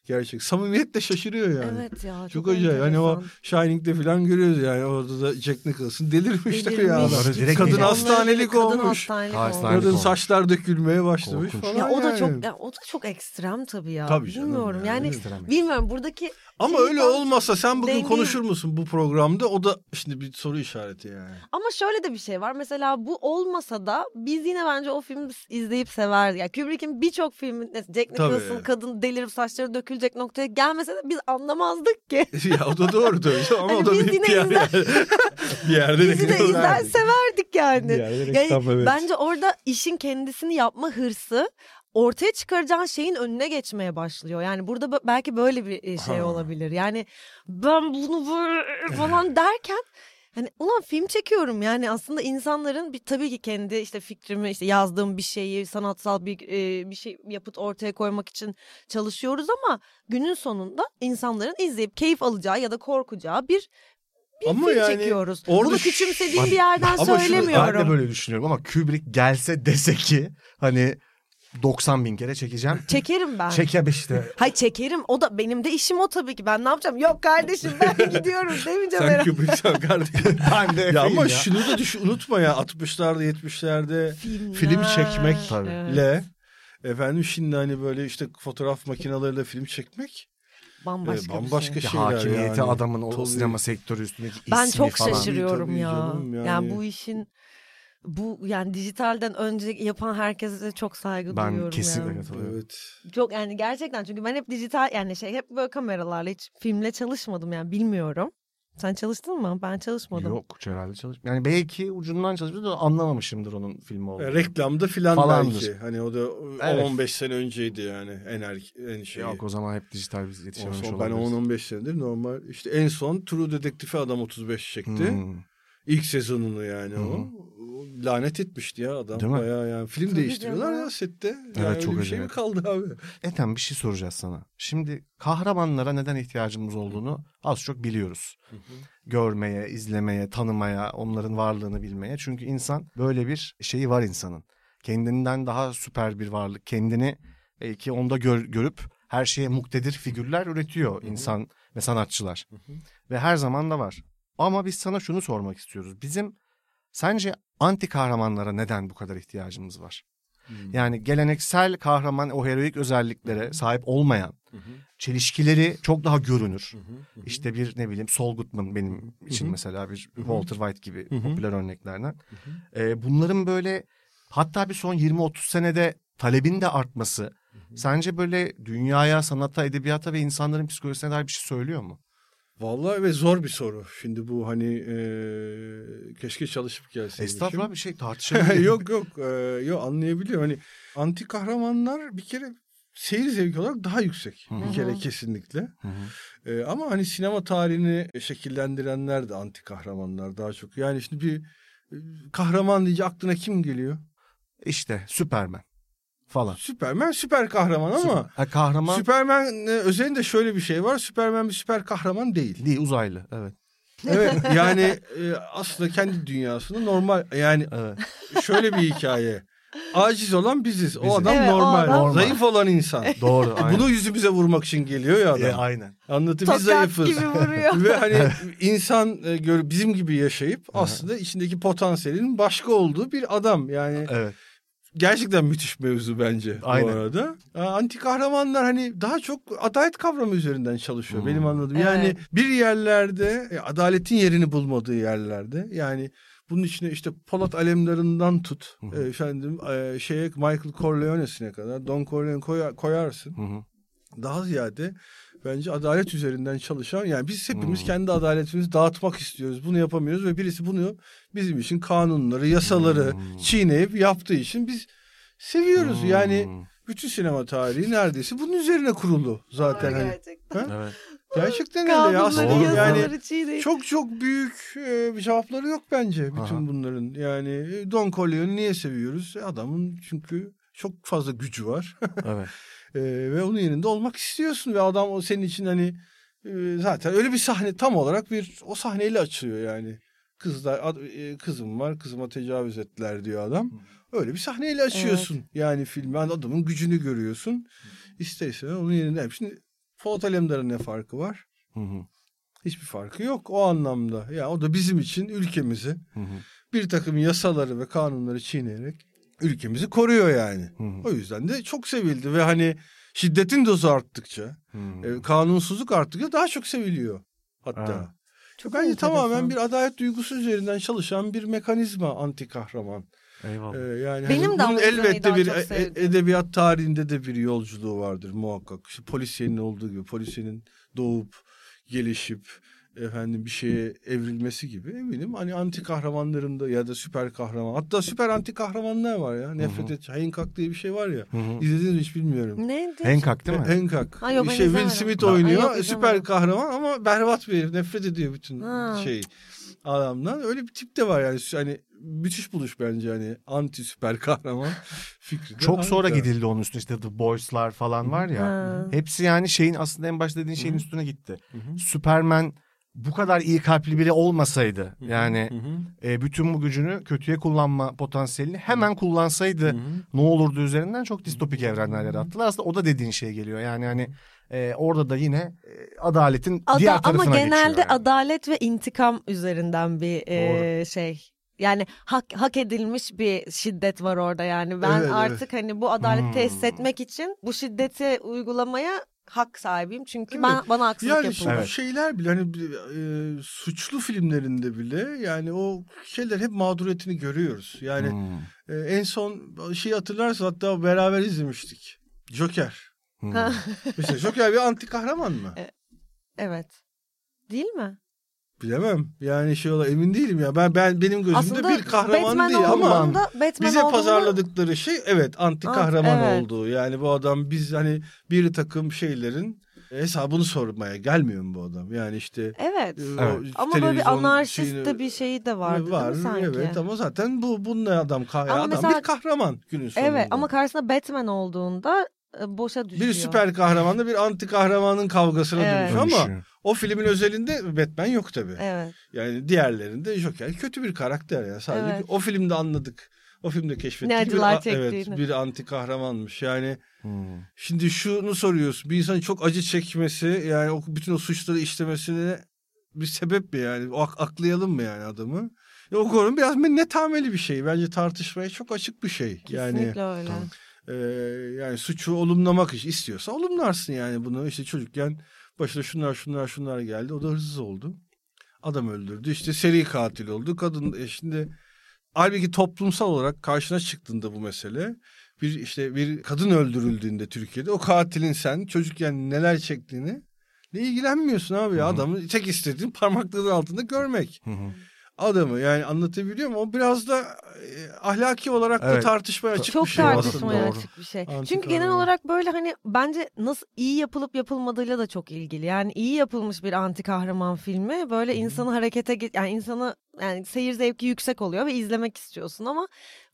Gerçek. Samimiyetle şaşırıyor yani. Evet ya çok, Çok acayip. Hani o enteresan. Shining'de falan görüyoruz yani. Orada da Jack Nicholson delirmiş tabii ya. Delirmiş. adam. Direkt Kadın delirmiş. hastanelik Kadın olmuş. hastanelik Hastanelik olmuş. Kadın olmuş. saçlar dökülmeye başlamış Korkunç. falan Ya o da yani. çok ya o da çok ekstrem tabii ya. Tabii canım Bilmiyorum yani. yani Ekstrem. bilmiyorum buradaki Ama öyle olmasa sen bugün dengeyi- konuşur musun bu programda? O da şimdi bir soru işareti yani. Ama şöyle de bir şey var. Mesela bu olmasa da biz yine bence o filmi izleyip severdik. Yani Kubrick'in birçok filmi Jack. Nicholson kadın delirip saçları dökülecek noktaya gelmese de biz anlamazdık ki. ya o da doğru tabii. Ama Hani o da biz yine bir, yer- bir yerde Bizi de izler verdik. severdik yani. Yani. Bence orada işin kendisini yapma hırsı ortaya çıkaracağın şeyin önüne geçmeye başlıyor. Yani burada belki böyle bir e, şey Ha. olabilir. Yani ben bunu falan derken hani ulan film çekiyorum yani aslında insanların bir tabii ki kendi işte fikrimi işte yazdığım bir şeyi sanatsal bir e, bir şey yapıp ortaya koymak için çalışıyoruz ama günün sonunda insanların izleyip keyif alacağı ya da korkacağı bir bir Ama film yani çekiyoruz. orada Bunu küçümsediğim bir yerden ama şunu- söylemiyorum. Ben de böyle düşünüyorum ama Kubrick gelse dese ki hani 90 bin kere çekeceğim. Çekerim ben. Çekeb işte. Hay çekerim. O da benim de işim o tabii ki. Ben ne yapacağım? Yok kardeşim ben gidiyorum demeyeceğim Sen herhalde. Kubrick'sen kardeşim. Ben de ya ama ya. şunu da düş, unutma ya 60'larda 70'lerde Filmler. film çekmek Tabii. le efendim şimdi hani böyle işte fotoğraf makinalarıyla film çekmek Bambaşka, Evet, bambaşka bir şey. şeyler hakimiyeti yani. adamın o Tabii. sinema sektörü üstündeki ismi Ben çok falan. şaşırıyorum Tabii ya. yani. yani. bu işin bu yani dijitalden önce yapan herkese çok saygı Ben duyuyorum kesinlikle ya. katılıyorum. Evet. Çok yani gerçekten çünkü ben hep dijital yani şey hep böyle kameralarla hiç filmle çalışmadım yani bilmiyorum. Sen çalıştın mı? Ben çalışmadım. Yok herhalde çalış. Yani belki ucundan çalışmış da anlamamışımdır onun filmi olduğunu. E, Reklamda filan Falandır. belki. Hani o da Evet. 15 sene önceydi yani en er, en şey. Yok o zaman hep dijital biz yetişememiş son, ben olabiliriz. 10-15 senedir normal. İşte en son True Detective'i adam 35 çekti. Hmm. İlk sezonunu yani hı. o. Lanet etmişti ya adam. Değil mi? Bayağı yani film Tabii değiştiriyorlar canım. ya sette. Yani Evet, öyle çok bir şey mi acayip. kaldı abi? Ethem bir şey soracağız sana. Şimdi kahramanlara neden ihtiyacımız olduğunu az çok biliyoruz. Görmeye, izlemeye, tanımaya, onların varlığını bilmeye. Çünkü insan böyle bir şeyi var insanın. Kendinden daha süper bir varlık. Kendini belki onda gör- görüp her şeye muktedir figürler üretiyor insan ve sanatçılar. Ve her zaman da var. Ama biz sana şunu sormak istiyoruz. Bizim sence anti kahramanlara neden bu kadar ihtiyacımız var? Yani geleneksel kahraman o heroik özelliklere sahip olmayan çelişkileri çok daha görünür. İşte bir ne bileyim Saul Goodman benim için mesela bir Walter White gibi popüler örneklerden. Ee, bunların böyle Hatta bir son 20-30 senede talebin de artması sence böyle dünyaya, sanata, edebiyata ve insanların psikolojisine dair bir şey söylüyor mu? Vallahi ve zor bir soru. Şimdi bu hani e, keşke çalışıp gelseymişim. Estağfurullah bir şey tartışabiliriz. yok yok e, yok anlayabiliyorum. Hani anti kahramanlar bir kere seyir zevki olarak daha yüksek. Hı hı. Bir kere kesinlikle. E, ama hani sinema tarihini şekillendirenler de anti kahramanlar daha çok. Yani şimdi bir kahraman deyince aklına kim geliyor? İşte Süpermen falan. Süpermen süper kahraman ama Süper- ha, kahraman Süpermen e, özelinde şöyle bir şey var. Süpermen bir süper kahraman değil. değil uzaylı evet. Evet yani e, aslında kendi dünyasında normal yani Evet. şöyle bir hikaye. Aciz olan biziz. O Biziz. adam Evet, o normal. adam- Zayıf olan insan. Doğru. aynen. Bunu yüzümüze vurmak için geliyor ya adam. E, aynen. Anlatı biz zayıfız. gibi vuruyor. Ve hani insan e, gör, bizim gibi yaşayıp aslında içindeki potansiyelin başka olduğu bir adam. Yani Evet. Gerçekten müthiş mevzu bence Aynen. bu arada. Anti kahramanlar hani daha çok adalet kavramı üzerinden çalışıyor Hmm. benim anladığım. Evet. Yani bir yerlerde e, adaletin yerini bulmadığı yerlerde yani bunun içine işte Polat Alemdar'ından tut Hı hı. e, efendim e, şeye Michael Corleone'sine kadar Don Corleone koya- koyarsın. Hı hı. Daha ziyade bence adalet üzerinden çalışan yani biz hepimiz Hmm. kendi adaletimizi dağıtmak istiyoruz. Bunu yapamıyoruz ve birisi bunu bizim için kanunları, yasaları Hmm. çiğneyip yaptığı için biz seviyoruz. Yani Hmm. bütün sinema tarihi neredeyse bunun üzerine kurulu zaten hani. Gerçekten. Evet. Gerçekten öyle ya. Aslında Doğru. yani çiğneyip. çok çok büyük e, cevapları yok bence bütün Aha. bunların. Yani e, Don Corleone'u niye seviyoruz? E, Adamın çünkü çok fazla gücü var. Evet. E, ve onun yerinde olmak istiyorsun ve adam o senin için hani e, zaten öyle bir sahne tam olarak bir o sahneyle açıyor yani. Kızlar ad- e, kızım var kızıma tecavüz ettiler diyor adam. Öyle bir sahneyle açıyorsun yani filmi. Yani adamın gücünü görüyorsun. İstersen onun yerinde. Şimdi Polat Alemdar'ın ne farkı var? Hı hı. Hiçbir farkı yok o anlamda. Ya o da bizim için ülkemizi Hı hı. bir takım yasaları ve kanunları çiğneyerek ülkemizi koruyor yani. Hı hı. O yüzden de çok sevildi ve hani şiddetin dozu arttıkça, Hı. e, kanunsuzluk arttıkça daha çok seviliyor hatta. Evet. Çok Bence tamamen bir adalet duygusu üzerinden çalışan bir mekanizma anti kahraman. Eyvallah. Ee, yani Benim hani de bunun elbette bir e- sevdim. edebiyat tarihinde de bir yolculuğu vardır muhakkak. İşte polisiyenin olduğu gibi polisiyenin doğup gelişip efendim bir şeye evrilmesi gibi eminim hani anti kahramanların da ya da süper kahraman hatta süper anti kahramanlar var ya nefret et Hancock diye bir şey var ya Hı hı. izlediniz mi hiç bilmiyorum. Neydi? Hancock değil mi? Hancock. Ha, yok, ben şey Will. Smith Ha, oynuyor. yok, izlemedim. süper kahraman ama berbat bir herif. Nefret ediyor bütün Ha. şey adamdan. Öyle bir tip de var yani. Hani müthiş buluş bence hani anti süper kahraman fikri. de Çok sonra harika. gidildi onun üstüne işte The Boys'lar falan var ya. Ha. Hepsi yani şeyin aslında en başta dediğin şeyin üstüne gitti. Hı hı. Superman bu kadar iyi kalpli biri olmasaydı yani Hı hı. e, bütün bu gücünü kötüye kullanma potansiyelini hemen kullansaydı Hı hı. ne olurdu üzerinden çok distopik evrenler yarattılar. Aslında o da dediğin şeye geliyor. Yani hani e, orada da yine e, adaletin Ada- diğer ama tarafına genelde geçiyor. yani. adalet ve intikam üzerinden bir e, şey. Yani hak, hak edilmiş bir şiddet var orada yani. Ben Evet, evet. artık hani bu adaleti Hmm. tesis etmek için bu şiddeti uygulamaya hak sahibiyim. Çünkü Evet. ben bana haksızlık Yani yapıldı. Evet. şeyler bile hani e, suçlu filmlerinde bile yani o şeyler hep mağduriyetini görüyoruz. Yani Hmm. e, en son şeyi hatırlarsın hatta beraber izlemiştik. Joker. Hmm. Mesela Joker bir anti kahraman mı? evet. Değil mi? Bilemem. Yani şey ola emin değilim ya. Ben ben benim gözümde Aslında bir kahraman Batman değil ama Batman bize olduğunda- pazarladıkları şey evet anti Ant- kahraman evet. olduğu. Yani bu adam biz hani bir takım şeylerin hesabını sormaya gelmiyor mu bu adam? Yani işte Evet. e, o Evet. Ama böyle bir anarşist şeyini- de bir şey de vardı var değil mi sanki? evet ama zaten bu bununla adam kah- Ama adam mesela- bir kahraman günün sonunda. Evet ama karşısında Batman olduğunda e, boşa düşüyor. bir süper kahramanla bir anti kahramanın kavgasına Evet. dönüşüyor ama. O filmin özelinde Batman yok tabii. Evet. Yani diğerlerinde Joker kötü bir karakter ya. Sadece Evet. o filmde anladık. O filmde keşfettik. Ne bir, evet, bir anti kahramanmış. Yani Hmm. şimdi şunu soruyorsun. Bir insanın çok acı çekmesi yani o, bütün o suçları işlemesine bir sebep mi yani? O, ak- aklayalım mı yani adamı? Ya, o konu biraz netameli bir şey. Bence tartışmaya çok açık bir şey. Yani Kesinlikle öyle. ee, yani suçu olumlamak iş- istiyorsa olumlarsın yani bunu. İşte çocukken başına şunlar şunlar şunlar geldi. O da hırsız oldu. Adam öldürdü. İşte seri katil oldu. Kadın e, şimdi halbuki toplumsal olarak karşına çıktığında bu mesele bir işte bir kadın öldürüldüğünde Türkiye'de o katilin sen çocukken neler çektiğini ne ilgilenmiyorsun abi ya adamı tek istediğin parmaklarının altında görmek Hı hı. Adamı yani anlatabiliyor muyum? O biraz da e, ahlaki olarak da Evet. tartışmaya açık Çok bir şey tartışmaya aslında. Doğru. açık bir şey. Antik Çünkü genel olarak böyle hani bence nasıl iyi yapılıp yapılmadığıyla da çok ilgili. Yani iyi yapılmış bir anti kahraman filmi böyle insanı harekete yani insanı yani seyir zevki yüksek oluyor ve izlemek istiyorsun ama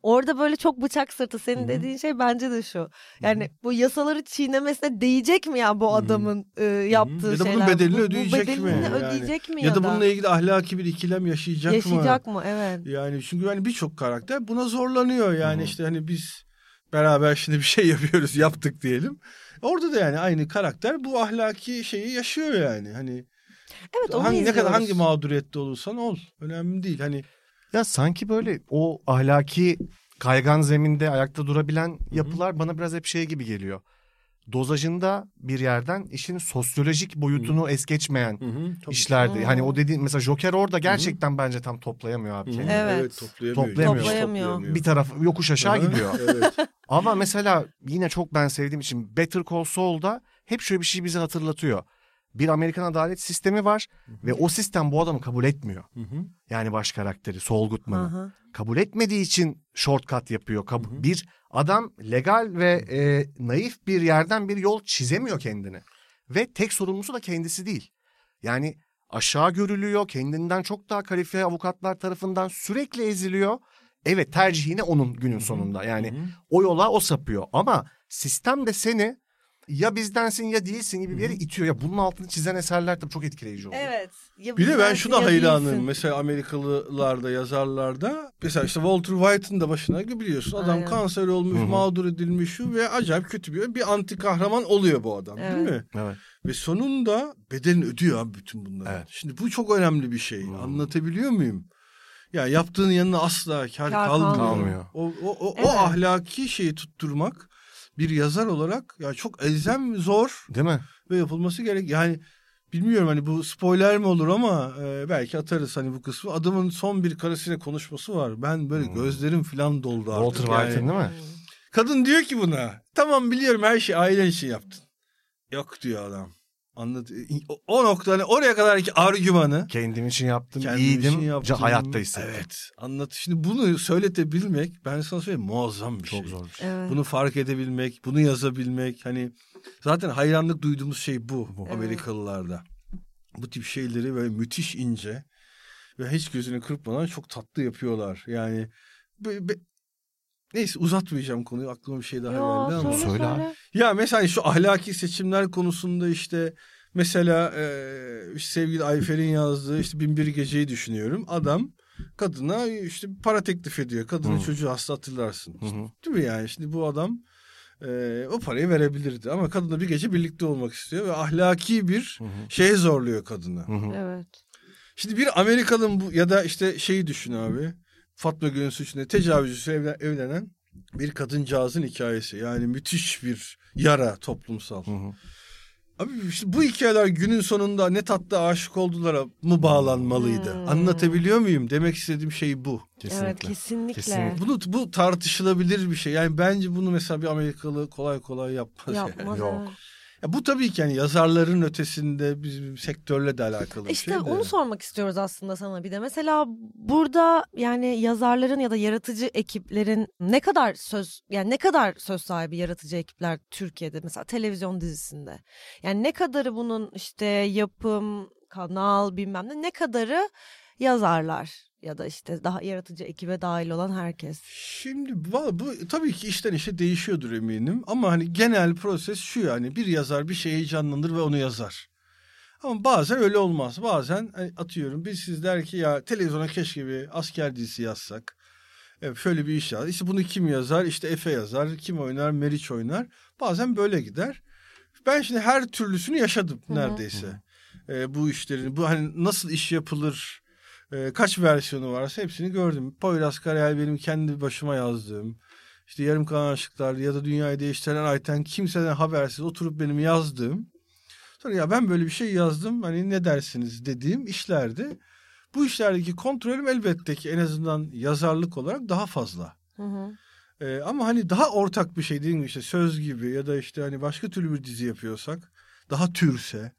orada böyle çok bıçak sırtı senin Hı hı. dediğin şey bence de şu. Yani bu yasaları çiğnemesine değecek mi ya bu adamın e, yaptığı Ya da bunun şeyler? bedelini Bu- bu ödeyecek mi? bedelini Yani ödeyecek mi ya, Ya da bununla ilgili ahlaki bir ikilem yaşayacak, mı? yaşayacak mı? Evet. Yani çünkü hani birçok karakter buna zorlanıyor. Yani Hı hı. işte hani biz beraber şimdi bir şey yapıyoruz, yaptık diyelim. Orada da yani aynı karakter bu ahlaki şeyi yaşıyor yani. Hani Evet onu hangi ne kadar hangi mağduriyette olursan ol. Önemli değil. Hani Ya sanki böyle o ahlaki kaygan zeminde ayakta durabilen yapılar bana biraz hep şey gibi geliyor. Dozajında bir yerden işin sosyolojik boyutunu es geçmeyen işlerdi. Hani o dediğin mesela Joker orada gerçekten bence tam toplayamıyor abi. Kendini. Evet. toplayamıyor. Toplayamıyor. Toplayamıyor. Bir taraf yokuş aşağı Hı hı. gidiyor. evet. Ama mesela yine çok ben sevdiğim için Better Call Saul'da hep şöyle bir şey bize hatırlatıyor. Bir Amerikan adalet sistemi var ve o sistem bu adamı kabul etmiyor. Hı hı. Yani baş karakteri Saul Goodman'ı. Kabul etmediği için shortcut yapıyor. Kab- Bir adam legal ve e, naif bir yerden bir yol çizemiyor kendine. Ve tek sorumlusu da kendisi değil. Yani aşağı görülüyor, kendinden çok daha kalifiye avukatlar tarafından sürekli eziliyor. Evet tercih yine onun günün sonunda. Yani Hı hı. o yola o sapıyor. Ama sistem de seni ya bizdensin ya değilsin gibi bir yere itiyor. Ya bunun altını çizen eserler tabii çok etkileyici oluyor. Evet. Ya Bir de ben bizdensin şuna ya hayranım. değilsin. Mesela Amerikalılarda, yazarlarda. Mesela işte Walter White'ın da başına biliyorsun. Adam Aynen. kanser olmuş, Hı hı. mağdur edilmiş şu ve acayip kötü bir bir anti kahraman oluyor bu adam değil Evet. mi? Evet. Ve sonunda bedelini ödüyor abi bütün bunları. Evet. Şimdi bu çok önemli bir şey. Hmm. Anlatabiliyor muyum? Ya yaptığın yanına asla kar, Kar kalmıyor. kalmıyor. O, o, o, Evet. o ahlaki şeyi tutturmak bir yazar olarak ya çok elzem zor Değil mi? ve yapılması gerek. Yani bilmiyorum hani bu spoiler mi olur ama e, belki atarız hani bu kısmı. Adamın son bir karısıyla konuşması var. Ben böyle Hmm. gözlerim falan doldu artık. Walter yani. White'ın değil mi? Kadın diyor ki buna tamam biliyorum her şeyi ailen için yaptın. Yok diyor adam. Anlat. O, o nokta hani oraya kadarki argümanı Kendim için yaptım, kendim iyiydim, için yaptım. hayatta hissettim. Evet. Anlat. Şimdi bunu söyletebilmek ben sana söyleyeyim muazzam bir Çok şey. zor bir şey. Evet. Bunu fark edebilmek, bunu yazabilmek hani zaten hayranlık duyduğumuz şey bu, Bu. Amerikalılarda. Bu tip şeyleri böyle müthiş ince ve hiç gözünü kırpmadan çok tatlı yapıyorlar. Yani be- be- neyse uzatmayacağım konuyu aklıma bir şey daha Yo, geldi ama. söyle, Söyle abi. Ya mesela hani şu ahlaki seçimler konusunda işte mesela e, işte sevgili Ayfer'in yazdığı işte Binbir Gece'yi düşünüyorum. Adam kadına işte para teklif ediyor. Kadının Hı. çocuğu hasta hatırlarsın. Hı hı. Değil mi yani? Şimdi bu adam e, o parayı verebilirdi ama kadınla bir gece birlikte olmak istiyor ve ahlaki bir Hı şeye zorluyor kadını. Hı. Evet. Şimdi bir Amerikalı bu ya da işte şeyi düşün abi. Fatma Gül'ün suçunda tecavüzcüsü evlen, evlenen bir kadıncağızın hikayesi. Yani müthiş bir yara toplumsal. Hı hı. Abi işte bu hikayeler günün sonunda ne tatlı aşık oldulara mı bağlanmalıydı? Hmm. Anlatabiliyor muyum? Demek istediğim şey bu. Kesinlikle. Evet kesinlikle. Kesinlikle. Bunu bu tartışılabilir bir şey. Yani bence bunu mesela bir Amerikalı kolay kolay yapmaz. yani. Yapmaz. Yok. Ya bu tabii ki yani yazarların ötesinde bizim sektörle de alakalı bir İşte şey de. onu sormak istiyoruz aslında sana bir de. Mesela burada yani yazarların ya da yaratıcı ekiplerin ne kadar söz yani ne kadar söz sahibi yaratıcı ekipler Türkiye'de mesela televizyon dizisinde. Yani ne kadarı bunun işte yapım, kanal bilmem ne ne kadarı yazarlar ya da işte daha yaratıcı ekibe dahil olan herkes. Şimdi bu tabii ki işten işe değişiyordur eminim. Ama hani genel proses şu yani bir yazar bir şeyi heyecanlanır ve onu yazar. Ama bazen öyle olmaz. Bazen hani atıyorum biz siz der ki ya televizyona keşke bir asker dizisi yazsak. Evet, şöyle bir iş yaz. İşte bunu kim yazar? İşte Efe yazar. Kim oynar? Meriç oynar. Bazen böyle gider. Ben şimdi her türlüsünü yaşadım Hı hı. neredeyse. Ee, bu işlerin, bu hani nasıl iş yapılır, e, kaç versiyonu varsa hepsini gördüm. Poyraz Karayel benim kendi başıma yazdığım. İşte Yarım Kalan Aşıklar ya da Dünyayı Değiştiren Ayten kimseden habersiz oturup benim yazdığım. Sonra ya ben böyle bir şey yazdım hani ne dersiniz dediğim işlerdi. Bu işlerdeki kontrolüm elbette ki en azından yazarlık olarak daha fazla. Hı hı. Ee, ama hani daha ortak bir şey değil mi işte söz gibi ya da işte hani başka türlü bir dizi yapıyorsak daha türse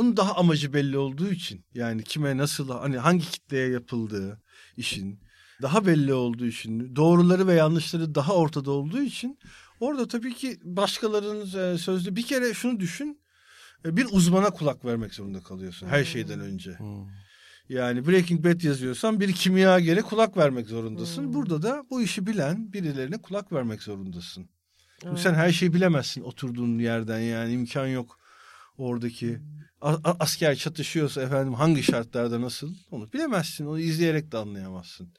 onun daha amacı belli olduğu için yani kime nasıl hani hangi kitleye yapıldığı işin daha belli olduğu için doğruları ve yanlışları daha ortada olduğu için orada tabii ki başkalarının e, sözlü bir kere şunu düşün e, bir uzmana kulak vermek zorunda kalıyorsun her şeyden önce. Hmm. Yani Breaking Bad yazıyorsan bir kimyagere kulak vermek zorundasın. Burada da bu işi bilen birilerine kulak vermek zorundasın. Çünkü sen her şeyi bilemezsin oturduğun yerden yani imkan yok oradaki asker çatışıyorsa efendim hangi şartlarda nasıl onu bilemezsin. Onu izleyerek de anlayamazsın.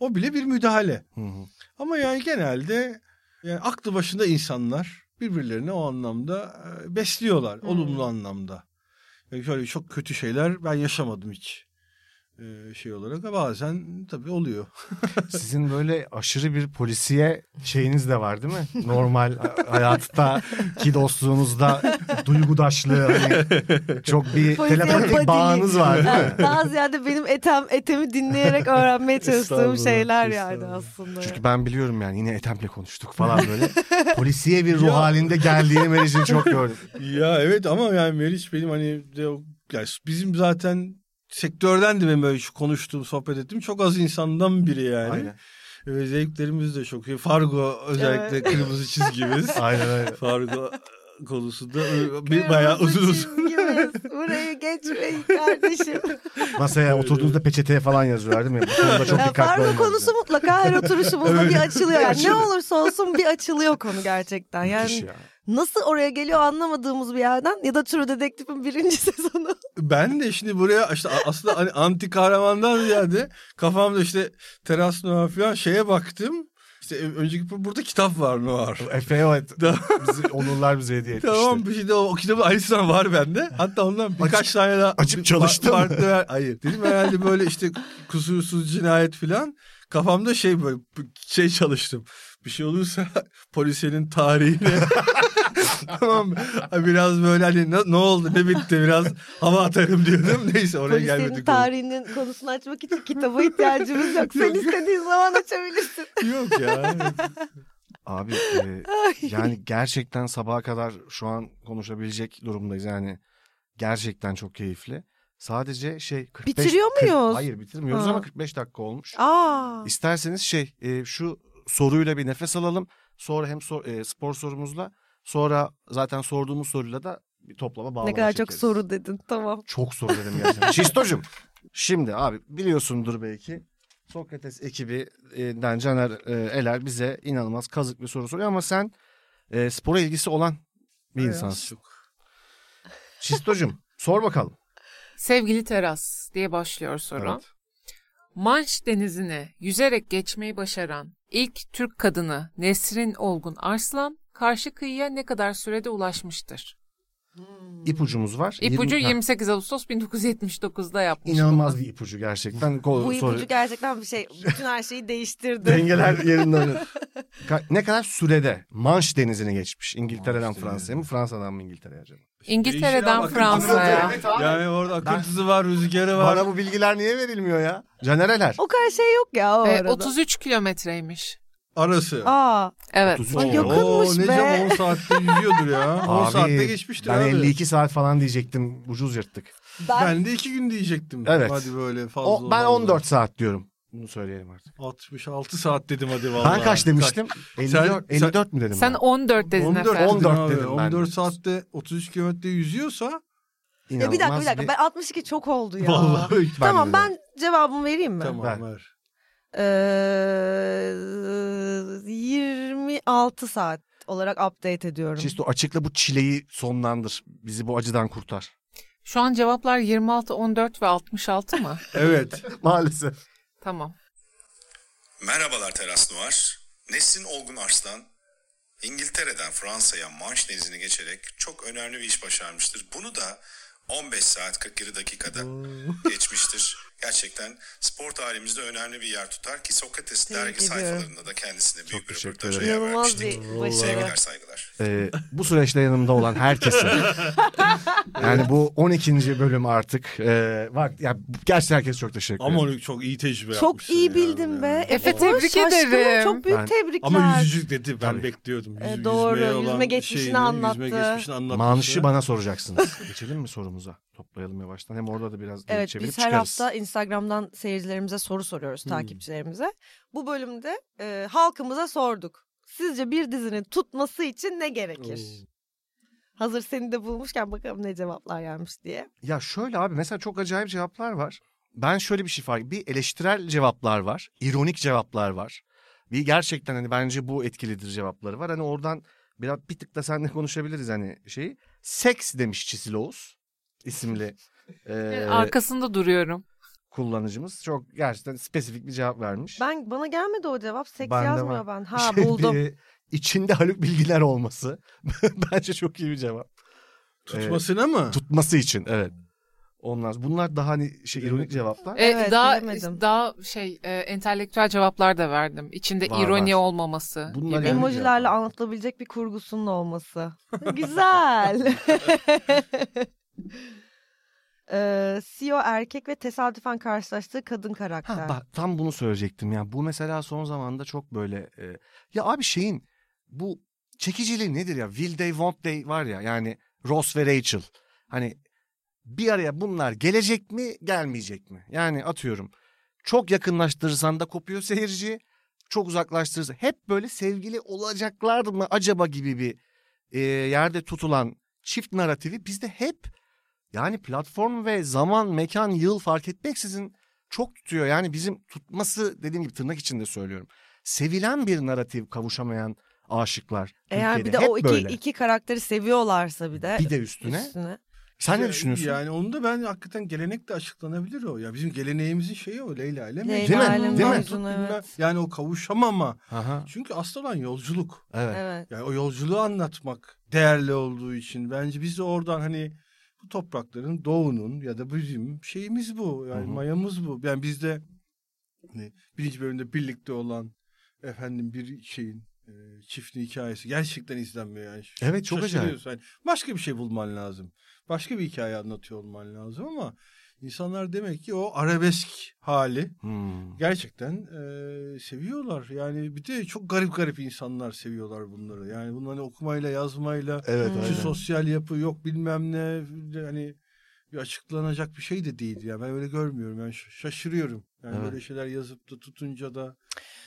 O bile bir müdahale. Hı hı. Ama yani genelde yani aklı başında insanlar birbirlerini o anlamda e, besliyorlar. Olumlu anlamda. Yani şöyle çok kötü şeyler ben yaşamadım hiç. E, şey olarak ama bazen tabii oluyor. Sizin böyle aşırı bir polisiye şeyiniz de var değil mi? Normal hayatta ki dostluğunuzda duygudaşlığı hani çok bir Polisiye telepatik bağınız var değil mi? Yani daha ziyade benim etem etemi dinleyerek öğrenmeye çalıştığım şeyler yani aslında. Çünkü ben biliyorum yani yine Ethem'le konuştuk falan böyle. Polisiye bir ruh Ya. halinde geldiğini Meriç'in çok gördüm. ya evet ama yani Meriç benim hani yani bizim zaten sektörden de benim böyle şu konuştuğum sohbet ettiğim çok az insandan biri yani. Aynen. Ve zevklerimiz de çok iyi. Fargo özellikle Evet. kırmızı çizgimiz. Aynen öyle. Fargo konusunda bir bayağı uzun uzun. çizgimiz. Burayı geçmeyin kardeşim. Masaya oturduğunuzda peçeteye falan yazıyorlar değil mi? Bu konuda çok dikkatli Fargo olmanız konusu mutlaka her oturuşumuzda Evet. bir açılıyor. Yani ne olursa olsun bir açılıyor konu gerçekten. Müthiş Yani ya. Nasıl oraya geliyor anlamadığımız bir yerden ya da True Detective'in birinci sezonu. Ben de şimdi buraya işte aslında hani anti kahramandan ziyade kafamda işte Teras Noir falan şeye baktım. İşte önceki burada kitap var Noir. Efe evet. Bizi, onurlar bize hediye etmişti. Tamam bir şey de o, o kitabı aynısından var bende. Hatta ondan birkaç Açıp- tane daha. açıp mı? Farklı ver- Hayır. Dedim herhalde böyle işte kusursuz cinayet falan. Kafamda şey böyle şey çalıştım. Bir şey olursa polisiyenin tarihine tamam? Biraz böyle hani ne, ne oldu ne bitti biraz hava atarım diyordum. Neyse oraya Polislerin gelmedik. tarihinin konusunu açmak için kitaba ihtiyacımız yok. Sen istediğin zaman açabilirsin. Yok ya. Abi e, yani gerçekten sabaha kadar şu an konuşabilecek durumdayız yani. Gerçekten çok keyifli. Sadece şey 45 Bitiriyor muyuz? hayır bitirmiyoruz Ha. ama 45 dakika olmuş. Aa. İsterseniz şey e, şu soruyla bir nefes alalım. Sonra hem sor- e, spor sorumuzla sonra zaten sorduğumuz soruyla da bir toplama bağlama Ne kadar çok çekeriz. soru dedin. Tamam. Çok soru dedim gerçekten. Şistocuğum şimdi abi biliyorsundur belki Sokrates ekibinden Caner e, Eler bize inanılmaz kazık bir soru soruyor ama sen e, spora ilgisi olan bir insansın. Çok. Şistocuğum sor bakalım. Sevgili teras diye başlıyor soru. Evet. Manş denizini yüzerek geçmeyi başaran ilk Türk kadını Nesrin Olgun Arslan karşı kıyıya ne kadar sürede ulaşmıştır? İpucumuz var. İpucu Yirmi- ha, 28 Ağustos 1979'da yapmış. İnanılmaz bunu. bir ipucu gerçekten. Ko- Bu ipucu gerçekten bir şey. Bütün her şeyi değiştirdi. Dengeler yerinden ne kadar sürede Manş denizini geçmiş? İngiltere'den Fransa'ya mı Fransa'dan mı İngiltere'ye acaba? İngiltere'den Fransa'ya. Yani orada akıntısı var, rüzgarı var. Bana bu bilgiler niye verilmiyor ya? Canereler. O kadar şey yok ya o E, arada. 33 kilometreymiş. Arası. Aa. Evet. 33 Ay, yakınmış Oo, ne be. cam 10 saatte yüzüyordur ya. 10 Abi, saatte geçmiştir ben abi. 52 saat falan diyecektim. Ucuz yırttık. Ben, Ben de 2 gün diyecektim. Evet. Hadi böyle fazla. O, ben fazla. 14 saat diyorum. Bunu söyleyelim artık. 66 saat dedim hadi vallahi. Ben kaç demiştim? 54, sen- 54 mü dedim Sen ben? 14 dedin 14, efendim. 14 14 dedim ben. 14 saatte 33 kilometre yüzüyorsa ya bir dakika bir dakika. Ben 62 çok oldu ya. vallahi tamam ben cevabımı vereyim mi? tamam Ver. ver. Ee, 26 saat olarak update ediyorum. Şisto açıkla bu çileyi sonlandır. Bizi bu acıdan kurtar. Şu an cevaplar 26, 14 ve 66 mı? Evet. Maalesef. tamam. Merhabalar Teras Noir. Nesrin Olgun Arslan, İngiltere'den Fransa'ya Manş Denizi'ni geçerek çok önemli bir iş başarmıştır. Bunu da 15 saat 47 dakikada geçmiştir. Gerçekten spor tarihimizde önemli bir yer tutar ki Sokrates dergi sayfalarında da kendisine büyük bir teşekkür röportaja ederim. yer İnanılmaz vermiştik. bir başarı. Sevgiler saygılar. Ee, bu süreçte yanımda olan herkese Yani bu 12. bölüm artık. Ee, var ya gerçekten herkes çok teşekkür ederim. Ama onu çok iyi tecrübe Çok yapmışsın iyi ya. bildin Yani. be. Efe, tebrik şaşkınım, ederim. Çok büyük Ben- tebrikler. Ama yüzücük dedi ben Tabii. bekliyordum. E, Yüz- doğru, yüzmeye yüzme olan geçmişini anlattı. Yüzme geçmişini anlatması. Manşi bana soracaksınız. Geçelim mi sorumuza? Toplayalım yavaştan. Hem orada da biraz Evet çevirip biz her çıkarız. hafta Instagram'dan seyircilerimize soru soruyoruz Hmm. takipçilerimize. Bu bölümde e, halkımıza sorduk. Sizce bir dizinin tutması için ne gerekir? Hazır seni de bulmuşken bakalım ne cevaplar gelmiş diye. Ya şöyle abi mesela çok acayip cevaplar var. Ben şöyle bir şey fark Bir eleştirel cevaplar var. ironik cevaplar var. Bir gerçekten hani bence bu etkilidir cevapları var. Hani oradan biraz bir tık da seninle konuşabiliriz hani şeyi. Seks demiş Çisil Oğuz isimli e, Arkasında duruyorum. Kullanıcımız. Çok gerçekten spesifik bir cevap vermiş. Ben bana gelmedi o cevap. Seks Bende yazmıyor ben. Ha Şey, buldum. bir- içinde Haluk Bilgiler olması. bence çok iyi bir cevap. Tutmasına mı? Tutması için evet. Onlar bunlar daha hani şey ironik cevaplar. E, Evet, daha bilemedim. daha şey e, entelektüel cevaplar da verdim. İçinde Var, ironi var. olmaması. Bunlar gibi. yani- Emojilerle anlatılabilecek bir kurgusunun olması. Güzel. ee, CEO erkek ve tesadüfen karşılaştığı kadın karakter. Ha, bak tam bunu söyleyecektim ya. Bu mesela son zamanda çok böyle e, ya abi şeyin bu çekiciliği nedir ya? Will they won't they var ya yani Ross ve Rachel. Hani bir araya bunlar gelecek mi gelmeyecek mi? Yani atıyorum çok yakınlaştırırsan da kopuyor seyirci. Çok uzaklaştırırsan hep böyle sevgili olacaklar mı acaba gibi bir e, yerde tutulan çift narratifi bizde hep yani platform ve zaman, mekan, yıl fark etmeksizin çok tutuyor. Yani bizim tutması dediğim gibi tırnak içinde söylüyorum. Sevilen bir narratif kavuşamayan aşıklar. Eğer bir Türkiye'de de hep o iki, böyle. iki karakteri seviyorlarsa bir de Bir de üstüne. üstüne. Sen ne düşünüyorsun? Yani onu da ben hakikaten gelenekle açıklanabilir o. Ya bizim geleneğimizin şeyi o Leyla ile Mecnun. Değil mi? ile Değil mi? Mecnun, evet. Yani o kavuşamama. Aha, Çünkü asıl olan yolculuk. evet. Evet. Yani o yolculuğu anlatmak değerli olduğu için bence biz de oradan hani bu toprakların doğunun ya da bizim şeyimiz bu. Yani Hı hı. mayamız bu. Yani bizde hani birinci bölümde birlikte olan efendim bir şeyin e, çiftin hikayesi gerçekten izlenmiyor yani. Evet, çok acayip. Yani başka bir şey bulman lazım. Başka bir hikaye anlatıyor olman lazım ama insanlar demek ki o arabesk hali Hmm. gerçekten e, seviyorlar. Yani bir de çok garip garip insanlar seviyorlar bunları. Yani bunları okumayla yazmayla Evet şu aynen. sosyal yapı yok bilmem ne hani bir açıklanacak bir şey de değil ya. Ben öyle görmüyorum. Yani şaşırıyorum. Yani Evet. böyle şeyler yazıp da tutunca da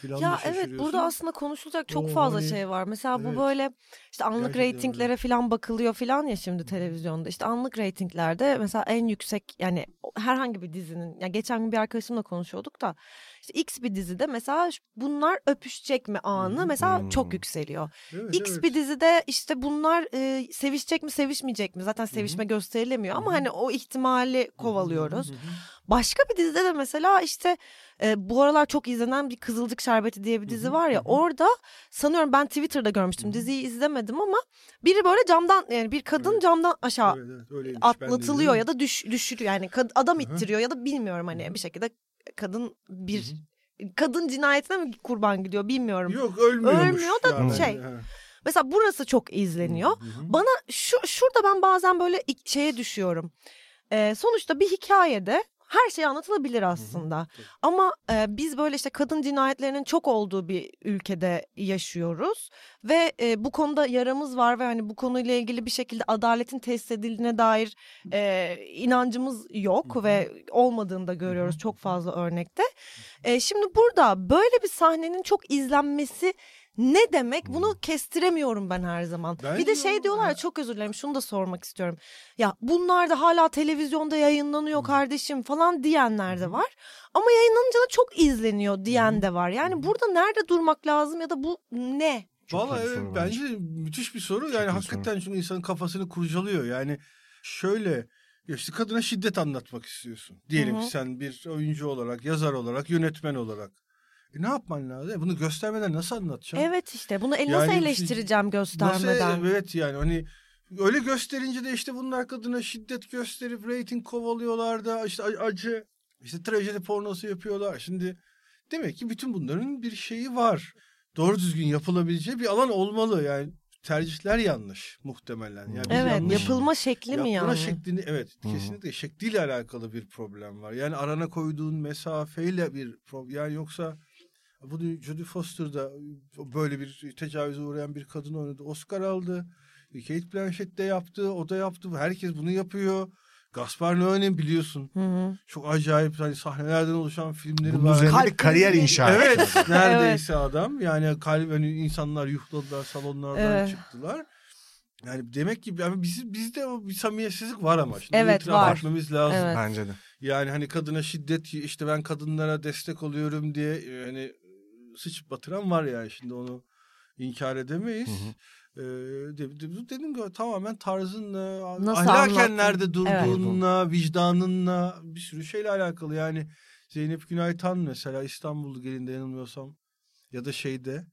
Ya evet şaşırıyorsun. burada aslında konuşulacak çok O fazla hani- şey var. Mesela bu Evet. böyle işte anlık Gerçekten öyle. reytinglere falan bakılıyor falan ya şimdi televizyonda. İşte anlık reytinglerde mesela en yüksek yani herhangi bir dizinin ya geçen gün bir arkadaşımla konuşuyorduk da işte X bir dizide mesela bunlar öpüşecek mi anı mesela Hmm. çok yükseliyor. Evet, X evet. bir dizide işte bunlar e, sevişecek mi sevişmeyecek mi zaten sevişme gösterilemiyor ama hani o ihtimali kovalıyoruz. Hı. Başka bir dizide de mesela işte e, bu aralar çok izlenen bir Kızılcık Şerbeti diye bir dizi var ya orada sanıyorum ben Twitter'da görmüştüm diziyi izlemedim ama biri böyle camdan yani bir kadın Evet. camdan aşağı Evet, evet, atlatılıyor ya da düş, düşürüyor yani adam ittiriyor ya da bilmiyorum hani bir şekilde kadın bir kadın cinayetine mi kurban gidiyor bilmiyorum. Yok ölmüyormuş. Ölmüyor da yani. şey, Ha. Mesela burası çok izleniyor. Hı hı. Bana şu şurada ben bazen böyle şeye düşüyorum. Ee, sonuçta bir hikayede her şey anlatılabilir aslında. tabii. Ama e, biz böyle işte kadın cinayetlerinin çok olduğu bir ülkede yaşıyoruz ve e, bu konuda yaramız var ve hani bu konuyla ilgili bir şekilde adaletin tesis edildiğine dair e, inancımız yok ve olmadığını da görüyoruz çok fazla örnekte. E, şimdi burada böyle bir sahnenin çok izlenmesi ne demek bunu kestiremiyorum ben her zaman. bir Bence de şey diyorlar ya çok özür dilerim şunu da sormak istiyorum. Ya bunlar da hala televizyonda yayınlanıyor kardeşim falan diyenler de var. Ama yayınlanınca da çok izleniyor diyen de var. Yani burada nerede durmak lazım ya da bu ne? Çok bir evet, soru bence müthiş bir soru. Yani iyi bir hakikaten çünkü insanın kafasını kurcalıyor. Yani şöyle ya işte kadına şiddet anlatmak istiyorsun. Diyelim Hı hı. ki sen bir oyuncu olarak, yazar olarak, yönetmen olarak. E ne yapman lazım? E Bunu göstermeden nasıl anlatacaksın? Evet işte bunu el Yani nasıl işte eleştireceğim göstermeden? Nasıl, evet yani hani öyle gösterince de işte bunlar kadına şiddet gösterip reyting kovalıyorlar da işte acı işte trajedi pornosu yapıyorlar. Şimdi demek ki bütün bunların bir şeyi var. Doğru düzgün yapılabileceği bir alan olmalı yani. tercihler yanlış muhtemelen. Yani Evet yanlış yapılma şekli mi Yapma yani? şeklini evet hı. kesinlikle şekliyle alakalı bir problem var. Yani arana koyduğun mesafeyle bir problem. Yani yoksa bunu Jodie Foster da böyle bir tecavüze uğrayan bir kadın oynadı. Oscar aldı. Kate Blanchett de yaptı. O da yaptı. Herkes bunu yapıyor. Gaspar Noé'nin biliyorsun. Hı hı. Çok acayip hani sahnelerden oluşan filmleri Bunun var. üzerine bir Kalp kariyer inşa etti. Evet neredeyse adam. Yani kalp hani insanlar yuhladılar salonlardan Evet. çıktılar. Yani demek ki yani biz, bizde o bir samimiyetsizlik var ama. Şimdi Evet, var. etmemiz lazım. Evet. Bence de. Yani hani kadına şiddet işte ben kadınlara destek oluyorum diye e, hani sıçıp batıran var yani şimdi onu inkar edemeyiz. Hı hı. Ee, de- de- dediğim gibi tamamen tarzınla, Nasıl ahlaken anlattın? nerede durduğunla, vicdanınla bir sürü şeyle alakalı. Yani Zeynep Günaytan mesela İstanbul'u gelinde yanılmıyorsam ya da şeyde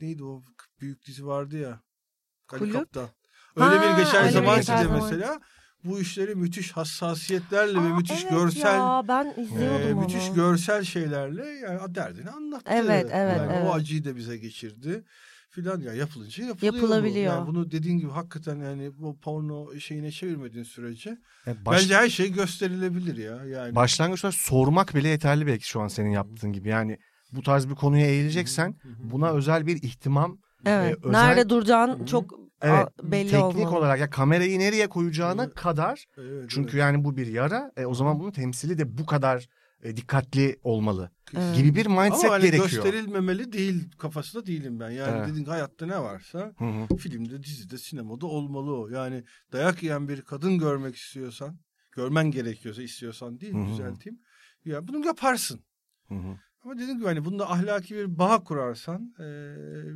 neydi o büyük dizi vardı ya. Kulüp? Öyle Ha, bir bir zaman ki zaman. mesela bu işleri müthiş hassasiyetlerle ve Aa, müthiş evet görsel Ya ben izliyordum onu. müthiş görsel şeylerle yani derdini anlattı. Evet, evet, yani evet. O acıyı da bize geçirdi filan ya yapılınca yapılıyor. bu. Yapılabiliyor. Yani bunu dediğin gibi hakikaten yani bu porno şeyine çevirmediğin sürece E, baş- bence her şey gösterilebilir ya. Yani Başlangıçta sormak bile yeterli belki şu an senin yaptığın gibi. Yani bu tarz bir konuya eğileceksen buna özel bir ihtimam Evet. e, özel- Nerede duracağın Hı hı. çok evet, a- belli teknik olmalı. olarak ya kamerayı nereye koyacağına Evet. kadar evet, çünkü evet. yani bu bir yara e, o zaman bunun temsili de bu kadar e, dikkatli olmalı Evet. gibi bir mindset ama hani gerekiyor. gösterilmemeli değil kafasında değilim ben. Yani Evet. dediğin hayatta ne varsa Hı hı. filmde, dizide, sinemada olmalı o. Yani dayak yiyen bir kadın görmek istiyorsan, görmen gerekiyorsa istiyorsan değil Hı hı. düzelteyim. Ya bunu yaparsın. Hı hı. Ama dediğim gibi hani bunda ahlaki bir bağ kurarsan, eee,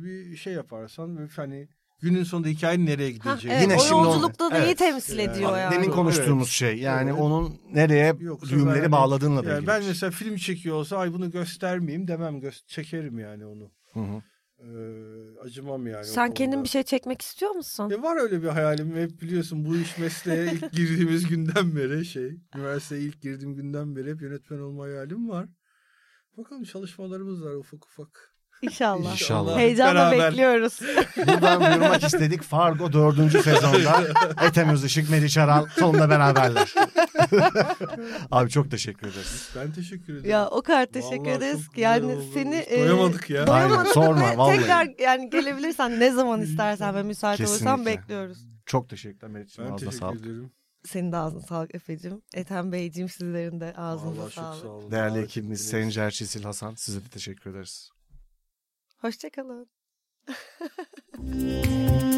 bir şey yaparsan ve hani günün sonunda hikayenin nereye gideceği. evet, Yine o şimdi onu- yolculukta da iyi Evet. temsil Yani ediyor yani. Demin Evet. konuştuğumuz şey yani Evet. onun nereye Yoksa düğümleri ben- bağladığınla da Yani ilgili. ben şey. mesela film çekiyor olsa ay bunu göstermeyeyim demem. Gö- çekerim yani onu. Hı hı. Eee, acımam yani. Sen kendin bir şey çekmek istiyor musun? E var öyle bir hayalim. Hep biliyorsun bu iş mesleğe ilk girdiğimiz günden beri şey. Üniversiteye ilk girdiğim günden beri hep yönetmen olma hayalim var. Bakalım çalışmalarımız var ufak ufak. İnşallah. İnşallah. Heyecanla Beraber. bekliyoruz. Buradan duyurmak istedik. Fargo dördüncü sezonda Ethem Işık, Meriç Aral sonunda beraberler. Abi çok teşekkür ederiz. Ben teşekkür ederim. ya o kadar teşekkür Vallahi ederiz ki yani oldu. seni Hiç doyamadık ya. doyamadık Aynen, sorma, vallahi. Tekrar yani gelebilirsen ne zaman istersen ve müsait olursan bekliyoruz. Çok teşekkürler Meriç'ciğim. ben Ağzına teşekkür sağlık. ederim. Senin de ağzına sağlık Efe'cim. Ethem Beyciğim sizlerin de ağzınıza Vallahi çok sağlık. sağ olun. Değerli ekibimiz. Sayın Cerçisil Hasan size de teşekkür ederiz. Hoşçakalın.